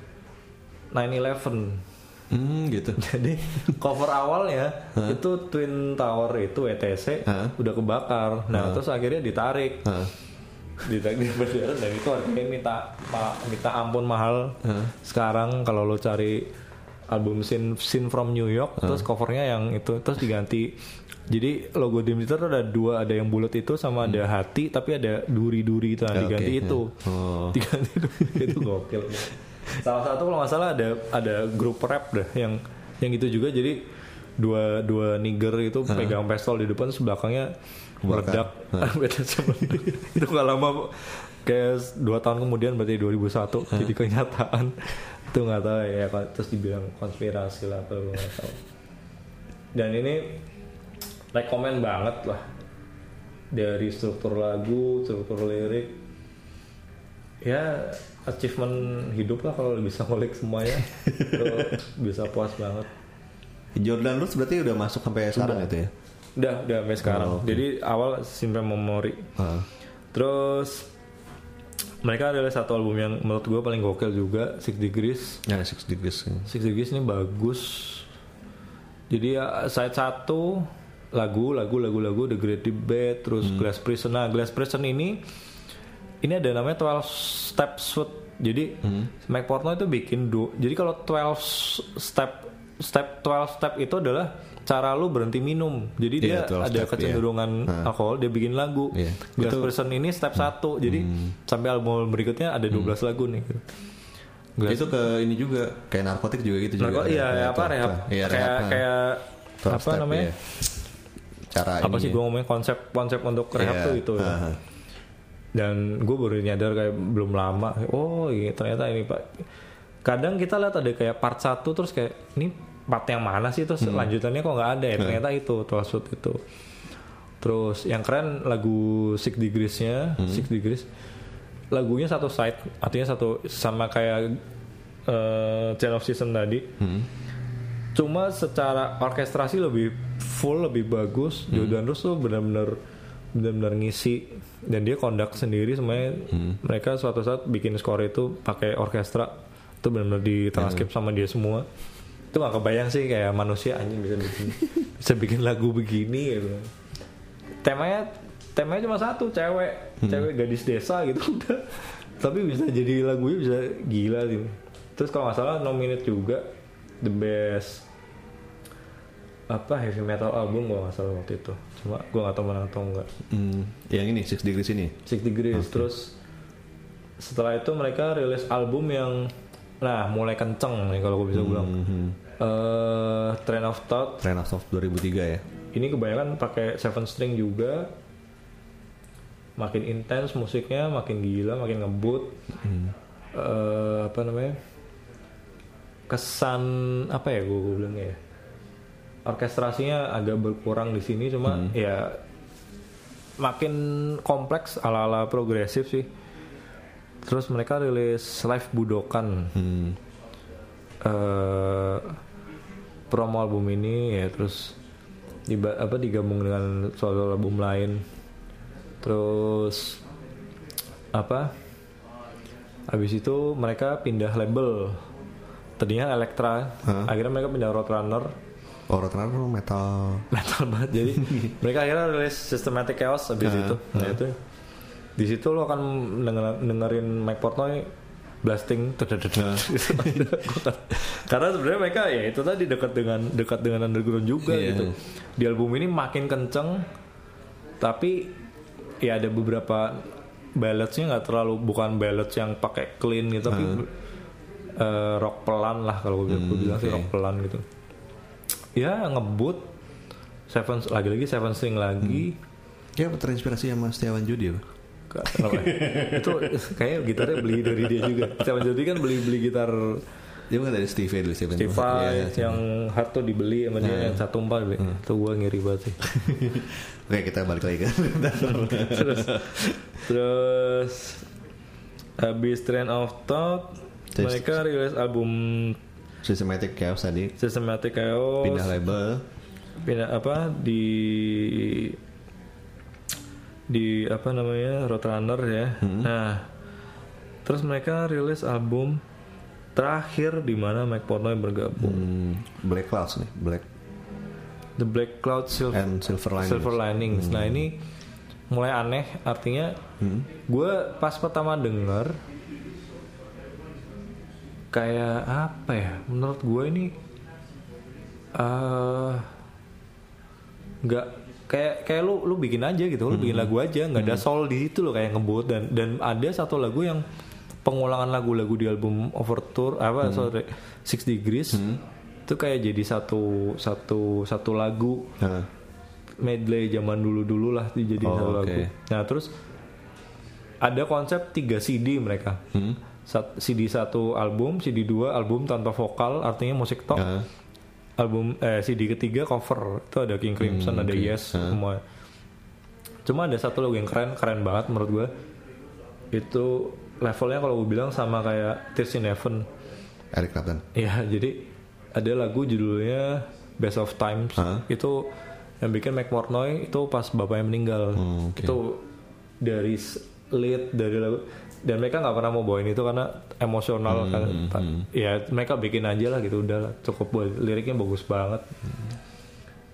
9/11 Hmm, gitu. [laughs] jadi cover awalnya itu Twin Tower itu ETC Hah? udah kebakar. Nah terus akhirnya ditarik, Ah. ditarik di bendera dan itu harganya minta ma- minta ampun mahal. Sekarang kalau lo cari album Scene, Scene from New York terus covernya yang itu terus diganti jadi logo Dream Theater ada dua ada yang bulat itu sama ada hati tapi ada duri-duri itu nah, Ya, diganti oke, itu. ya. Oh. [laughs] diganti itu itu gokil. Salah satu kalau nggak salah ada ada grup rap deh yang yang itu juga. Jadi dua dua nigger itu pegang pistol di depan terus belakangnya meledak. [laughs] Itu nggak lama kayak dua tahun kemudian berarti 2001 jadi kenyataan. Itu nggak tahu ya terus dibilang konspirasi lah atau nggak tahu. Dan ini rekomen banget lah. Dari struktur lagu struktur lirik. Ya achievement hidup lah kalau bisa ngulik semuanya. [laughs] Bisa puas banget. Jordan Roots berarti udah masuk sampai sekarang itu ya? udah udah sampai sekarang. Oh, oke. jadi awal simpen memori Ah. terus mereka ada satu album yang menurut gue paling gokil juga Six Degrees. Ya, Six Degrees. Six Degrees ini bagus. Jadi ya side satu lagu lagu lagu lagu The Great Debate terus Glass Prison nah Glass Prison ini ini ada namanya 12 step suite jadi Mike Portnoy itu bikin du jadi kalau 12 step step 12 step itu adalah cara lu berhenti minum jadi dia Iya, 12 ada step, kecenderungan iya. alkohol dia bikin lagu Iya. Glass Itu- Hmm. Prison ini step satu jadi sampai album berikutnya ada 12 lagu nih Glass Itu ke ini juga kayak narkotik juga gitu Nah, juga. kok iya Kayak apa rehab? Iya, kayak kayak 12 apa step, namanya? iya. Cara Apa ini sih ya. gue ngomongin konsep konsep untuk rehab Iya, tuh itu ya. aha. Dan gue baru nyadar kayak belum lama. Oh iya ternyata ini pak. Kadang kita lihat ada kayak part 1 terus kayak ini part yang mana sih terus Hmm. lanjutannya kok nggak ada ya. Ternyata itu Suit itu. Terus yang keren lagu Six Degrees-nya, Hmm. Six Degrees. Lagunya satu side, artinya satu sama kayak eh Chain of Season tadi. Hmm. Cuma secara orkestrasi lebih full, lebih bagus. Jordan Rose tuh benar-benar benar-benar ngisi dan dia kondak sendiri semuanya. Mereka suatu saat bikin skor itu pakai orkestra itu benar-benar ditranskrip sama dia semua. Itu gak kebayang sih kayak manusia anjing bisa bikin [laughs] bisa bikin lagu begini gitu. Temanya temanya cuma satu, cewek, cewek gadis desa gitu udah. [laughs] Tapi bisa jadi lagunya bisa gila sih. Terus kalau nggak salah nominate juga the best apa heavy metal album gue nggak salah waktu itu. Cuma gue nggak tahu menang atau enggak Hmm, yang ini Six Degrees ini. Six Degrees terus setelah itu mereka rilis album yang nah mulai kenceng nih kalau gue bisa bilang. Mhm. eh Train of Thought. Train of Thought 2003 ya. ini kebanyakan pakai seven string juga. Makin intens musiknya makin gila makin ngebut. Eh, apa namanya kesan apa ya gue bilangnya ya orkestrasinya agak berkurang di sini cuma ya makin kompleks ala ala progresif sih. Terus mereka rilis live budokan. Hmm. eh promo album ini ya terus diba- apa digabung dengan solo album lain. Terus apa habis itu mereka pindah label tadinya Elektra akhirnya mereka pindah Roadrunner. Oh, Roadrunner metal. metal banget jadi [laughs] mereka akhirnya rilis Systematic Chaos habis Ah, itu. Nah itu. Di situ lo akan denger- dengerin Mike Portnoy blasting [laughs] karena sebenarnya mereka ya itu tadi dekat dengan dekat dengan underground juga Iya. gitu. Di album ini makin kenceng tapi ya ada beberapa balladsnya nggak terlalu bukan ballads yang pakai clean gitu tapi eh, rock pelan lah kalau gue Hmm, bilang sih oke. rock pelan gitu ya ngebut seven lagi-lagi seven string lagi Ya terinspirasi sama Setiawan Judi ya. Tahu ya. itu kayaknya gitarnya beli dari dia juga Setiawan Jody kan beli-beli gitar Dia bukan dari Steve dulu Steve. Iya, iya. yang hard tuh dibeli sama dia yang satu empat beli. Itu gue ngiri banget sih. [laughs] Oke, kita balik lagi kan. [laughs] terus terus habis Train of Thought mereka rilis album Systematic Chaos tadi. Systematic Chaos Pindah label. pindah apa di di apa namanya Roadrunner ya. Nah, terus mereka rilis album terakhir di mana Mike Portnoy bergabung. Hmm, Black Clouds nih. Black The Black Cloud Silver and Silver Linings. Silver Linings. Nah ini mulai aneh, artinya gue pas pertama denger kayak apa ya menurut gue ini eh nggak kayak kayak lu lu bikin aja gitu lu bikin lagu aja nggak ada soul di situ lo kayak ngebut dan dan ada satu lagu yang pengulangan lagu-lagu di album Overture apa sorry Six Degrees itu kayak jadi satu satu satu lagu Nah, medley zaman dulu-dulu lah dijadiin Oh, satu oke. lagu. Nah terus ada konsep 3 CD mereka. Hmm. CD satu album, CD 2 album tanpa vokal, artinya musik tok. Nah. Album eh CD ketiga cover itu ada King Crimson, Hmm, ada oke. Yes Ah. semua. Cuma ada satu lagu yang keren, keren banget menurut gue. Itu levelnya kalau gue bilang sama kayak Tears in Heaven. Eric Clapton. Iya, jadi ada lagu judulnya Best of Times. Hah? Itu yang bikin McMortnoy itu pas bapaknya meninggal. Hmm, oke. Itu dari lead dari lagu dan mereka nggak pernah mau bawain itu karena emosional Hmm, kan. Ta- Ya mereka bikin aja lah gitu udah lah, cukup buat liriknya bagus banget.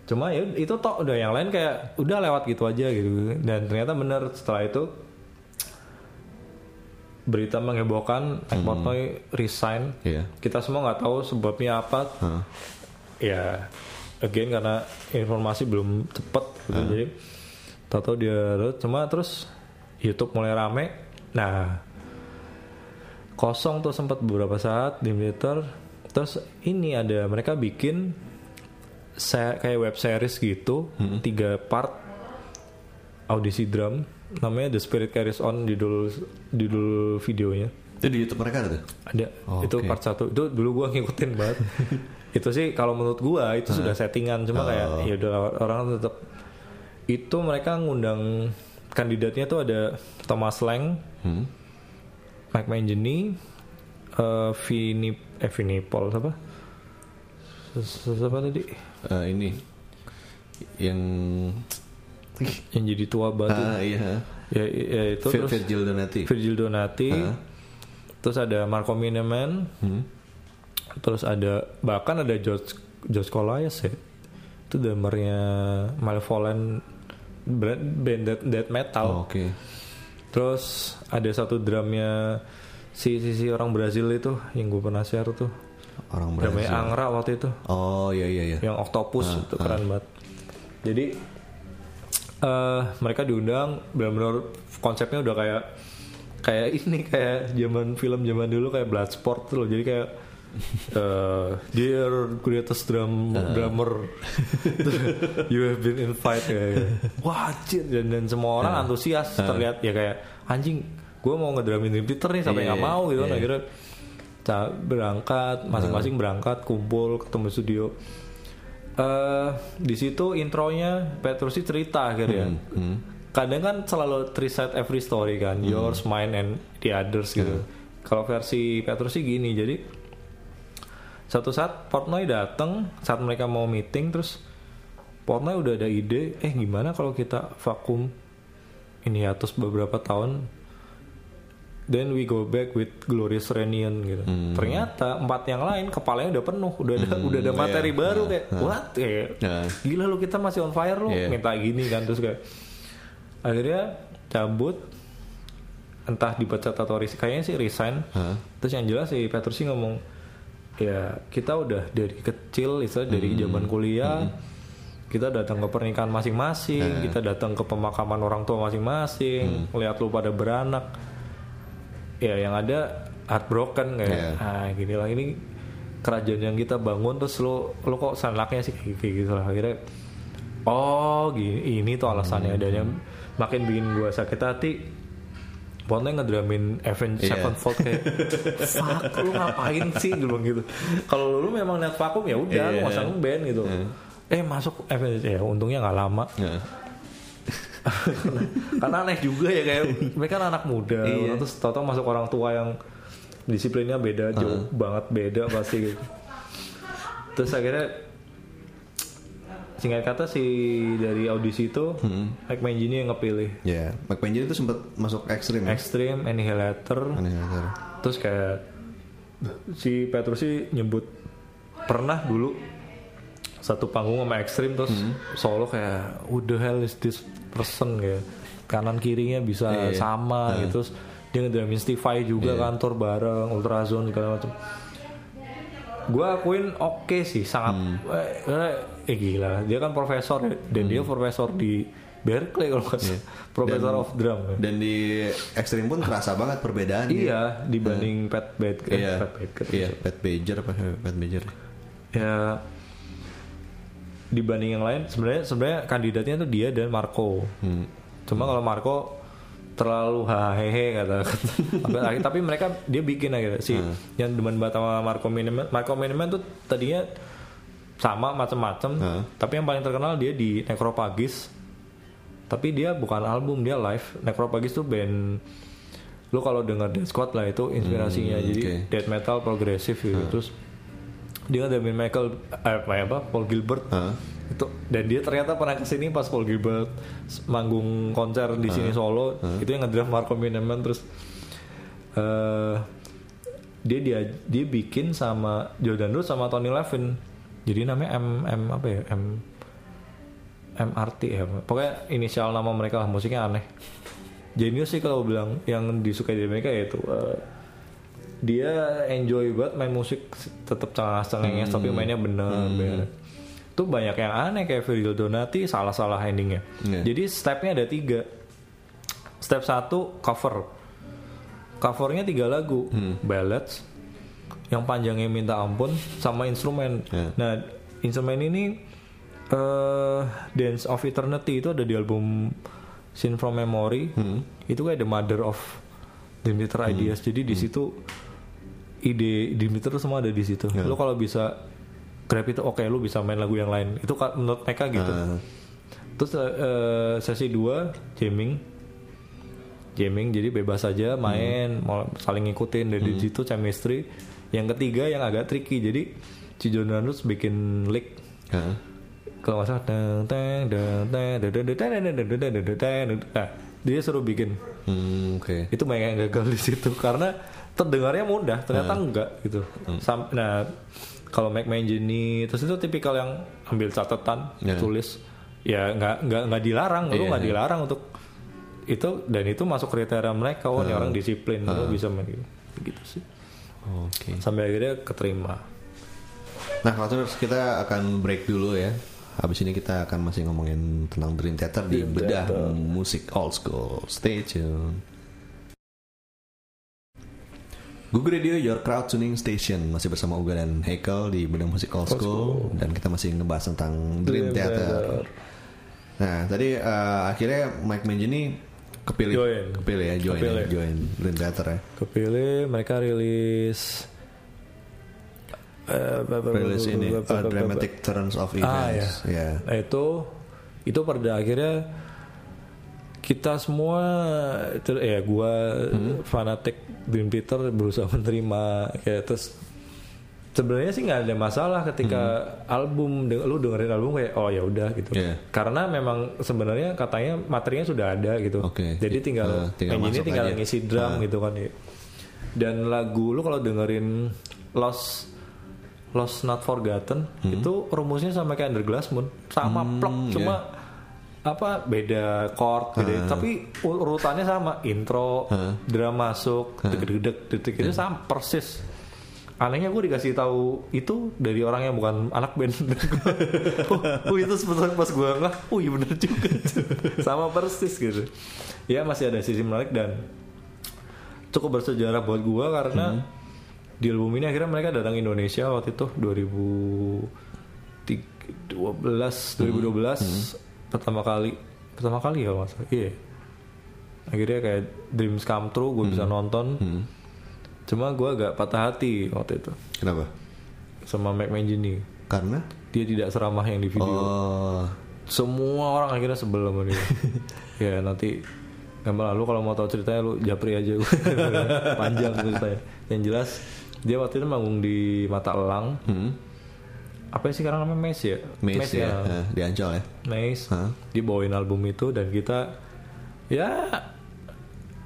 Cuma ya itu toh udah yang lain kayak udah lewat gitu aja gitu. Dan ternyata bener setelah itu berita menghebohkan McMortnoy resign Iya. kita semua nggak tahu sebabnya apa Hah. ya again karena informasi belum cepet gitu jadi tahu-tahu dia cuma terus YouTube mulai rame nah kosong tuh sempat beberapa saat di Twitter terus ini ada mereka bikin kayak web series gitu tiga part audisi drum. Namanya The Spirit Carries On judul judul videonya. Itu di YouTube mereka ada tuh. ada. Oh, itu oke. part satu. Itu dulu gua ngikutin banget. [laughs] Itu sih kalau menurut gua itu sudah settingan. Cuma Oh. kayak ya udah orang tetap itu mereka ngundang kandidatnya tuh ada Thomas Lang Hmm. Mike Mangini eh Vini eh Vini Paul siapa S- siapa tadi Eh, ini yang yang jadi tua batu ah iya. ya, ya itu Vir- terus Virgil Donati. Virgil Donati Ah. terus ada Marco Mineman Hmm. Terus ada bahkan ada George George Colias ya. Itu drummernya Malevolent band, band death, death metal. Oh, Oke. Terus ada satu drumnya si si, si orang Brazil itu yang gue pernah share tuh. Orang Drumnya Brazil. Angra waktu itu. Oh iya iya iya. Yang Octopus itu keren banget. Jadi eh mereka diundang benar-benar konsepnya udah kayak kayak ini kayak zaman film zaman dulu kayak Bloodsport tuh loh. Jadi kayak eh dear greatest drum drummer. [laughs] You have been invited kayak wah anjir. Dan, dan semua orang antusias terlihat ya kayak anjing gue mau ngedramin Dream Theater nih sampai nggak mau gitu iya. akhirnya ca- berangkat masing-masing berangkat kumpul ketemu studio. Eh di situ intronya Petrusi cerita akhirnya. Hmm. kadang kan selalu three side every story kan yours mine and the others gitu. Kalau versi Petrusi gini jadi satu saat Portnoy datang saat mereka mau meeting terus Portnoy udah ada ide eh gimana kalau kita vakum ini hiatus beberapa tahun then we go back with glorious reunion gitu ternyata empat yang lain kepalanya udah penuh udah ada udah ada iya. materi baru Nah, kayak what kayak Nah. gila lu kita masih on fire lu Iya. minta gini kan terus kayak akhirnya cabut entah dipecat atau resign kayaknya sih resign Hah? terus yang jelas si Petrusi ngomong ya kita udah dari kecil istilah dari Hmm. zaman kuliah kita datang ke pernikahan masing-masing kita datang ke pemakaman orang tua masing-masing Hmm. lihat lu pada beranak ya yang ada heartbroken kayak Iya. ah gini lah ini kerajaan yang kita bangun terus lu lu kok sanlaknya sih kayak gitu lah akhirnya oh gini ini tuh alasannya dan yang makin bikin gua sakit hati Pokoknya ngedramin Avenged Iya. Sevenfold kayak fuck lu ngapain sih dulu gitu. Kalau lu memang niat vakum ya udah lu Iya. masang band gitu. Eh masuk Avenged ya untungnya nggak lama. Nah. [laughs] Karena aneh juga ya kayak mereka kan anak muda Iya. terus tau-tau masuk orang tua yang disiplinnya beda jauh banget beda pasti gitu. Terus akhirnya singkat kata si dari audisi itu Mike Mangini yang ngepilih Ya, Mike Pangini itu sempat masuk ekstrim. ya? Extreme Annihilator banget. terus kayak si Petrusi nyebut pernah dulu satu panggung sama ekstrim terus solo kayak who the hell is this person kayak kanan kirinya bisa Iya, iya. sama gitu terus dia ngedramin Steve Vai juga Iya. kantor bareng Ultrazone segala macam gue akuin oke sih sangat eh, eh, gila dia kan profesor ya, dan dia profesor di Berkeley kalau nggak salah profesor Dan- of drum ya. Dan di ekstrim pun kerasa banget perbedaannya. iya dibanding Pat Baker Iya. Pat Baker Iya, Pat Bajer apa Pat Bajer. ya dibanding yang lain sebenarnya sebenarnya kandidatnya tuh dia dan Marco Hmm. cuma kalau Marco terlalu hahehe kata akhir- tapi mereka dia bikin akhirnya si Hmm. yang demen banget sama Marco Miniman Marco Miniman tuh tadinya sama macam-macam Hmm. tapi yang paling terkenal dia di Necrophagus tapi dia bukan album dia live. Necrophagus tuh band lu kalau denger Death Squad lah itu inspirasinya. Hmm, jadi oke. death metal progresif gitu. Terus dia ada Michael eh, apa Paul Gilbert. Hah? itu dan dia ternyata pernah ke sini pas Paul Gilbert manggung konser di sini Solo. Itu yang ngedrive Marco Miniman terus eh dia dia dia bikin sama Jordan Roots sama Tony Levin jadi namanya M M apa ya M MRT ya pokoknya inisial nama mereka lah musiknya aneh Genius sih kalau bilang yang disukai di Amerika yaitu eh, dia enjoy banget main musik tetap cengas-cengenges tapi mainnya bener bener. Tuh banyak yang aneh kayak Virgil Donati salah-salah endingnya. Iya. Jadi stepnya ada tiga. Step satu cover. Covernya tiga lagu, ballads, yang panjangnya minta ampun sama instrumen. Iya. Nah instrumen ini eh Dance of Eternity itu ada di album Sin from Memory. Itu kayak the mother of Dream Theater Ideas. Jadi di situ ide Dream Theater semua ada di situ. Lo kalau bisa grab itu oke lu bisa main lagu yang lain. Itu menurut mereka gitu. Ah. Terus eh, sesi 2 jamming. Jamming jadi bebas aja main, mau saling ngikutin dari situ chemistry yang ketiga yang agak tricky jadi si Jordan bikin lick huh? kalau nggak teng teng teng teng teng teng teng teng nah, dia suruh bikin hmm, oke okay. itu banyak yang gagal di situ karena terdengarnya mudah ternyata uh. enggak gitu hmm. Nah kalau make main jenis terus itu tipikal yang ambil catatan yeah. tulis ya nggak nggak nggak dilarang yeah. lu nggak dilarang untuk itu dan itu masuk kriteria mereka oh uh. orang disiplin uh. lu bisa main gitu, gitu sih Oke. sampai akhirnya keterima Nah, kalau terus kita akan break dulu ya. Habis ini kita akan masih ngomongin tentang Dream Theater di Dream bedah Theater. musik old school. Stay tune. Google Radio Your Crowd Tuning Station masih bersama Uga dan Hekel di bedah musik old school dan kita masih ngebahas tentang Dream, Dream Theater. Theater. Nah, tadi eh, akhirnya Mike Mangini kepilih, Join. kepilih ya, join, Kepilih. ya, join Dream Theater ya. kepilih mereka rilis eh, Rilis ini uh, Dramatic Turns of Ah, Events. ya. Nah itu itu pada akhirnya kita semua ya gua fanatik Dream Theater berusaha menerima kayak terus sebenarnya sih nggak ada masalah ketika album de- lu dengerin album kayak oh ya udah gitu Iya. karena memang sebenarnya katanya materinya sudah ada gitu Oke. jadi tinggal, tinggal ini tinggal aja. ngisi drum Ah. gitu kan ya dan lagu lu kalau dengerin Lost Lost Not Forgotten Hmm. itu rumusnya sama kayak Under Glass Moon sama plek iya. cuma apa beda chord gitu tapi ur- urutannya sama intro drum masuk deg-deg detik itu sama persis anehnya gue dikasih tahu itu dari orang yang bukan anak band. [laughs] Oh, oh, itu sebetulnya pas gue nggak oh iya bener juga. Sama persis gitu. Ya masih ada sisi menarik dan cukup bersejarah buat gue karena di album ini akhirnya mereka datang Indonesia waktu itu 2012 2012 pertama kali pertama kali ya mas? Iya. Akhirnya kayak dreams come true gue bisa nonton cuma gue agak patah hati waktu itu. Kenapa? sama Mac Mangini Karena? Dia tidak seramah yang di video. Oh, semua orang akhirnya sebel sama dia. [laughs] Ya nanti gambar lalu kalau mau tahu ceritanya lu japri aja [laughs] panjang ceritanya. Yang jelas dia waktu itu manggung di Mata Elang. Hmm, apa sih sekarang namanya? Mace ya? Mace ya, eh, di Ancol ya. Mace. Hah? dia bawain album itu dan kita ya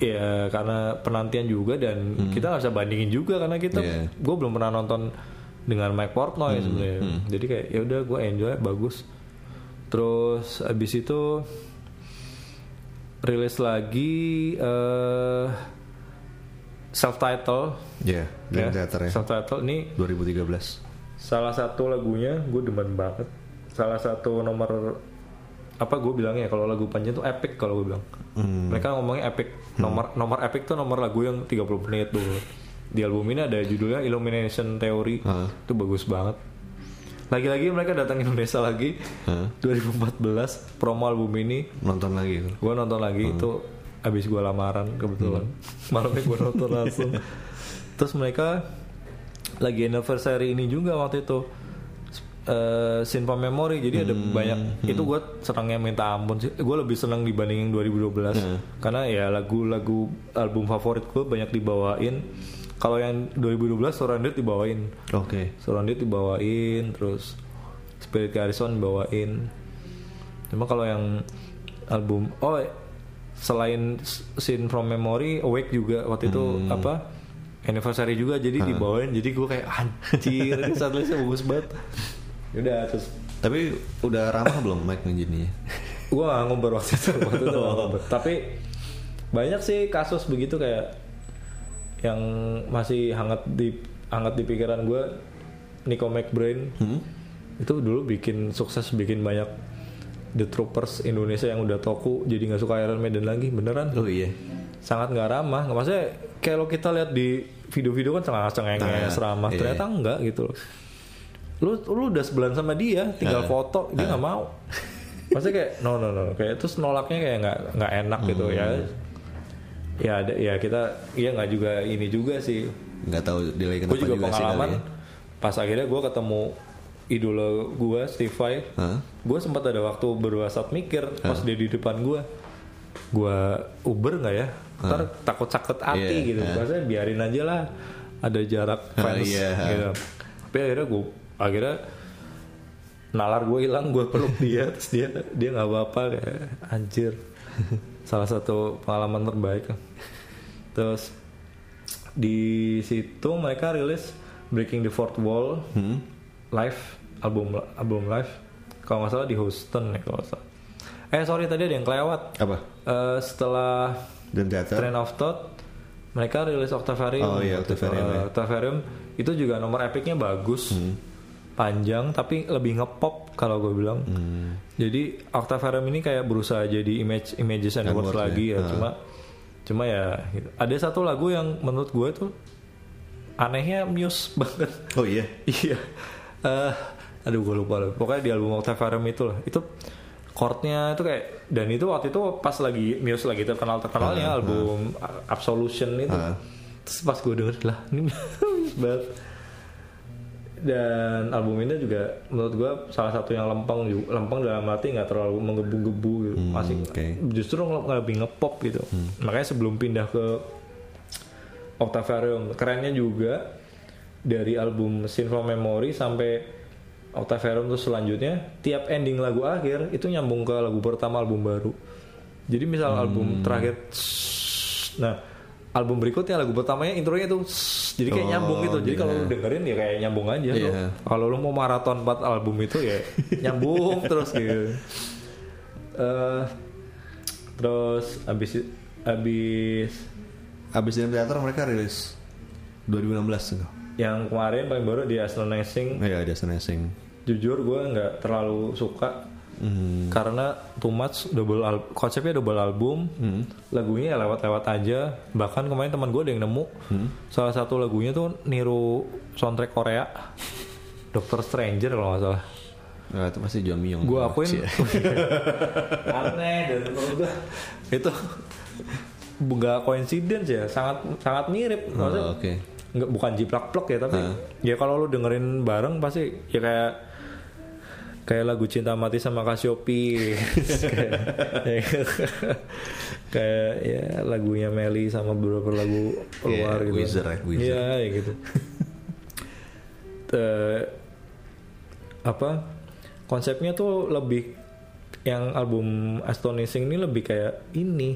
ya karena penantian juga dan kita nggak bisa bandingin juga karena kita Hmm. Iya. gue belum pernah nonton dengan Mike Portnoy sebenarnya hmm. jadi kayak ya udah gue enjoy bagus terus abis itu rilis lagi eh self title Iya, Dream Theater ya. self title ini 2013. salah satu lagunya gue demen banget salah satu nomor apa gue bilangnya kalau lagu panjang tuh epic kalau gue bilang. Hmm. mereka ngomongnya epic. Nomor nomor epic tuh nomor lagu yang 30 menit tuh. Di album ini ada judulnya Illumination Theory. Itu bagus banget. Lagi-lagi mereka datang Indonesia lagi. Heeh. 2014 promo album ini. Nonton lagi. gue nonton lagi. Itu abis gue lamaran kebetulan. Malamnya gue nonton langsung. [laughs] Terus mereka lagi anniversary ini juga waktu itu eh Sin for Memory. Jadi ada banyak. Itu gue senangnya minta ampun sih. Gue lebih senang dibanding yang 2012 karena ya lagu-lagu album favorit gue banyak dibawain. Kalau yang 2012 Surrounded dibawain. Oke. Surrounded dibawain terus Spirit Garrison dibawain. Cuma kalau yang album oh selain Scene from Memory Awake juga. Waktu itu apa anniversary juga jadi dibawain. Jadi gue kayak anjir ini setlistnya bagus banget udah terus Tapi udah ramah belum Mike ngejininya? gue gak ngobrol waktu itu waktu itu [laughs] tapi banyak sih kasus begitu kayak yang masih hangat di hangat di pikiran gue Nico McBrain Hmm? itu dulu bikin sukses bikin banyak The Troopers Indonesia yang udah toku jadi nggak suka Iron Maiden lagi beneran Oh iya. sangat nggak ramah nggak maksudnya kalau kita lihat di video-video kan cengenges cengenges Nah, ramah iya. ternyata enggak gitu loh lu lu udah sebelah sama dia tinggal foto dia nggak mau. Maksudnya kayak no no no kayak terus nolaknya kayak nggak nggak enak gitu ya. Hmm. ya ada ya kita iya nggak juga ini juga sih. Nggak tahu delay kenapa gue juga, juga, sih pengalaman kali ya. pas akhirnya gue ketemu idola gue Steve Vai Hah? gue sempat ada waktu berdua saat mikir pas dia di depan gue gue Uber nggak ya? Ntar takut sakit hati Iya, gitu. iya. maksudnya biarin aja lah ada jarak fans iya. gitu. Tapi akhirnya gue akhirnya nalar gue hilang gue peluk dia terus dia dia nggak apa-apa kayak anjir [laughs] salah satu pengalaman terbaik terus di situ mereka rilis Breaking the Fourth Wall Hmm? live album album live kalau nggak salah di Houston ya kalau salah eh sorry tadi ada yang kelewat Apa? Eh, setelah Dan teater? Train of Thought mereka rilis Octavarium Oh iya. Octavarium, ya. Octavarium itu juga nomor epicnya bagus Hmm. Panjang tapi lebih ngepop kalau gue bilang Hmm. jadi Octavarium ini kayak berusaha jadi image images and words words, lagi ya. ya Ah. cuma cuma ya gitu. ada satu lagu yang menurut gue tuh anehnya Muse [laughs] banget Oh iya. iya Eh, aduh gue lupa loh pokoknya di album Octavarium itu lah itu chordnya itu kayak dan itu waktu itu pas lagi Muse lagi terkenal terkenalnya Ah, album Absolution itu Ah. terus pas gue denger lah ini Muse [laughs] banget dan album ini juga menurut gue salah satu yang lempeng juga lempeng dalam arti nggak terlalu menggebu-gebu gitu. Hmm, masih oke. justru lebih ngepop gitu. Makanya sebelum pindah ke Octavarium kerennya juga dari album Sin from Memory sampai Octavarium terus selanjutnya tiap ending lagu akhir itu nyambung ke lagu pertama album baru. Jadi misal album terakhir nah album berikutnya lagu pertamanya intronya tuh jadi kayak Oh, nyambung gitu jadi kalau iya. lu dengerin ya kayak nyambung aja lu. kalau lu mau maraton 4 album itu ya [laughs] nyambung terus gitu Eh, terus abis abis Abis dari teater mereka rilis 2016 tuh. yang kemarin paling baru di Astonishing iya, Just Nessing. jujur gue nggak terlalu suka Hmm. karena too much double al- konsepnya double album Hmm. lagunya ya lewat-lewat aja bahkan kemarin teman gue ada yang nemu Hmm. salah satu lagunya tuh niru soundtrack Korea Doctor Stranger kalau nggak salah Nah, itu pasti John Myung. gue akuin aneh dan menurut gue itu nggak coincidence ya sangat sangat mirip maksudnya Oh, oke. nggak bukan jiplak plek ya tapi Hah? ya kalau lu dengerin bareng pasti ya kayak kayak lagu cinta mati sama Cassiope [laughs] kayak, kayak ya lagunya Meli sama beberapa lagu keluar Iya, gitu Wizard ya, Wizard. iya ya gitu Eh, apa konsepnya tuh lebih yang album Astonishing ini lebih kayak ini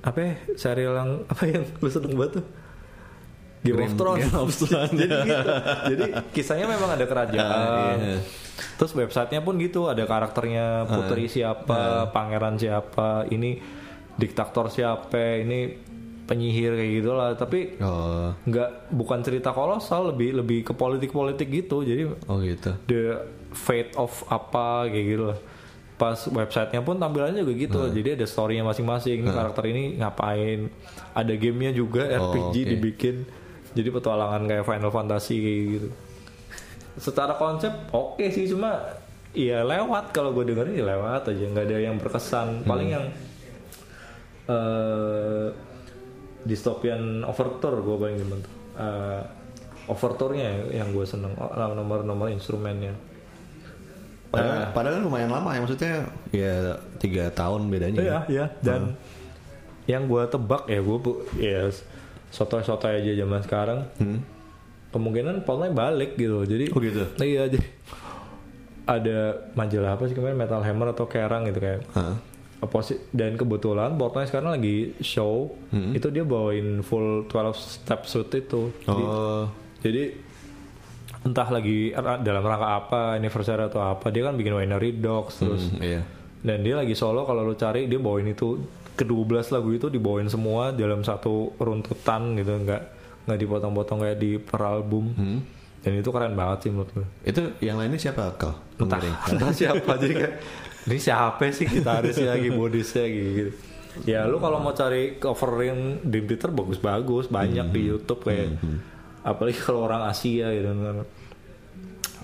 apa ya serial yang apa yang lu seneng banget tuh Game of Thrones. Game of Thrones. [laughs] jadi gitu. Jadi kisahnya memang ada kerajaan. Ah, iya. Terus websitenya pun gitu, ada karakternya putri siapa, pangeran siapa, ini diktator siapa, ini penyihir kayak gitulah. Tapi Oh, nggak bukan cerita kolosal lebih lebih ke politik politik gitu. Jadi oh gitu. the fate of apa kayak gitu lah pas websitenya pun tampilannya juga gitu. Nah. jadi ada storynya masing-masing Ini karakter ini ngapain. Ada gamenya juga Oh, RPG oke. dibikin. Jadi petualangan kayak Final Fantasy kayak gitu secara konsep oke sih cuma ya lewat kalau gue dengerin ya lewat aja nggak ada yang berkesan paling Hmm. yang eh dystopian overture gue paling demen Eh, overture-nya yang gue seneng oh, nomor-nomor instrumennya Padahal, padahal kan lumayan lama ya maksudnya ya tiga tahun bedanya. Iya, ya. iya. Dan yang gue tebak ya gue ya soto-soto aja zaman sekarang. Hmm. Kemungkinan Fortnite balik gitu. Jadi Oh gitu? Iya, jadi ada majalah apa sih kemarin Metal Hammer atau Kerang gitu kayak. Opposite dan kebetulan Fortnite sekarang lagi show Hmm. itu dia bawain full 12 step suit itu. Jadi, Oh, jadi entah lagi dalam rangka apa anniversary atau apa dia kan bikin Winery Dogs terus hmm, iya. dan dia lagi solo kalau lu cari dia bawain itu ke-12 lagu itu dibawain semua dalam satu runtutan gitu nggak nggak dipotong-potong kayak di per album. Hmm. dan itu keren banget sih menurut gue. Itu yang lainnya siapa? Kau? entah, entah siapa jadi kayak ini siapa sih gitarisnya keyboardisnya gitu. Ya lu kalau mau cari covering Dream Theater bagus-bagus banyak di YouTube kayak apalagi kalau orang Asia gitu kan.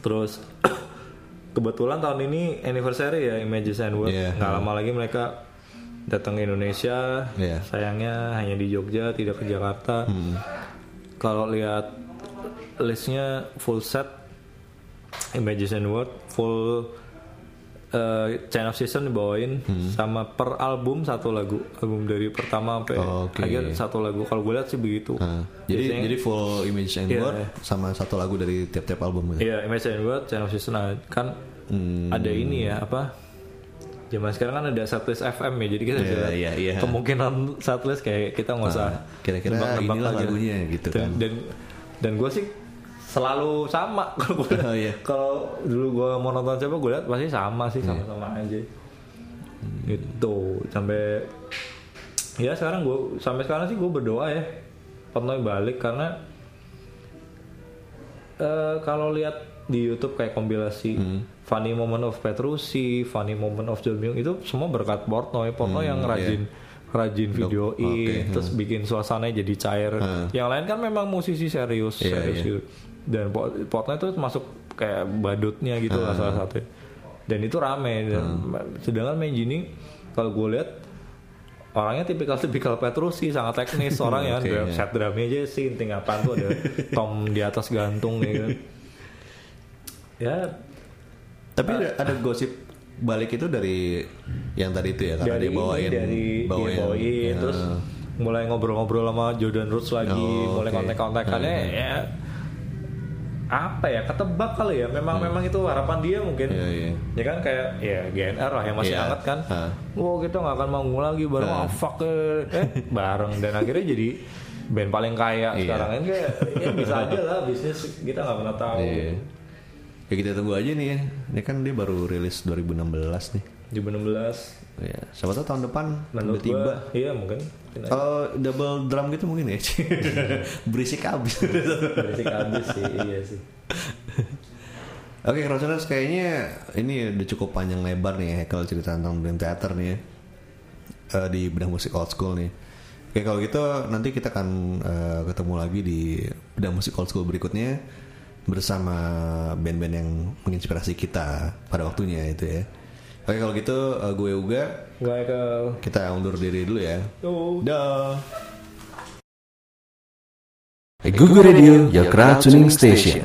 Terus [clears throat] kebetulan tahun ini anniversary ya Images and Words. Iya. nggak lama lagi mereka datang ke Indonesia. Iya. sayangnya hanya di Jogja tidak ke Jakarta kalau lihat listnya full set Images and Words full eh Chain of Season dibawain sama per album satu lagu album dari pertama sampai Oh, oke. akhir satu lagu kalau gue lihat sih begitu Nah, jadi Biasanya- jadi full image and Iya, word sama satu lagu dari tiap-tiap album gitu. Iya, Image and Words, Channel Season nah, kan Hmm. ada ini ya apa? Zaman sekarang kan ada setlist FM ya, jadi kita Iya, bisa lihat iya, iya. kemungkinan setlist kayak kita nggak usah Nah, kira-kira nebak-nebak inilah aja. lagunya gitu dan, kan. Dan dan gue sih selalu sama [laughs] kalau gue Oh, iya. kalau dulu gue mau nonton siapa gue lihat pasti sama sih sama-sama aja. Itu sampai ya sekarang gue sampai sekarang sih gue berdoa ya Portnoy balik karena eh, kalau lihat di YouTube kayak kompilasi Hmm. Funny moment of Petrucci, funny moment of John Myung itu semua berkat Portnoy. Portnoy yang rajin rajin videoin, Hmm, oke, terus bikin suasananya jadi cair. Hmm. Yang lain kan memang musisi serius, Iya, serius iya. gitu. Dan Portnoy itu masuk kayak badutnya gitu lah Hmm. salah satu. Dan itu rame. Dan sedangkan main gini kalau gue lihat orangnya tipikal-tipikal Petrucci sangat teknis [laughs] orangnya Oke, okay, iya. set drumnya aja sih apaan tuh ada [laughs] tom di atas gantung ya kan ya Tapi ada, ada gosip balik itu dari yang tadi itu ya karena dari dia bawain ini, dari bawain, dia bawain ya. terus mulai ngobrol-ngobrol sama Jordan Roots lagi Oh, mulai oke. kontak-kontakannya ya apa ya ketebak kali ya memang memang itu harapan dia mungkin Hmm. Iya, iya. ya kan kayak ya GNR lah yang masih Iya. hangat kan Hah. wow kita nggak akan manggung lagi bareng Hah. oh, fuck eh. eh bareng dan akhirnya jadi band paling kaya Iya. sekarang kan kayak ya bisa aja lah bisnis kita nggak pernah tahu Iya. Ya kita tunggu aja nih ya. Ini kan dia baru rilis 2016 nih. 2016 Ya, siapa tahu tahun depan menurut tiba-tiba. gua iya mungkin Oh, double drum gitu mungkin ya. [laughs] Berisik abis. Berisik habis sih iya sih Oke, Crossroads kayaknya ini udah cukup panjang lebar nih ya kalau cerita tentang Dream Theater nih ya. Eh, di bedah musik old school nih. Oke, kalau gitu nanti kita akan eh, ketemu lagi di bedah musik old school berikutnya bersama band-band yang menginspirasi kita pada waktunya itu ya. Oke, kalau gitu eh, gue Uga, gue ke kita undur diri dulu ya. tuh Dah. Google Radio, your crowd tuning station.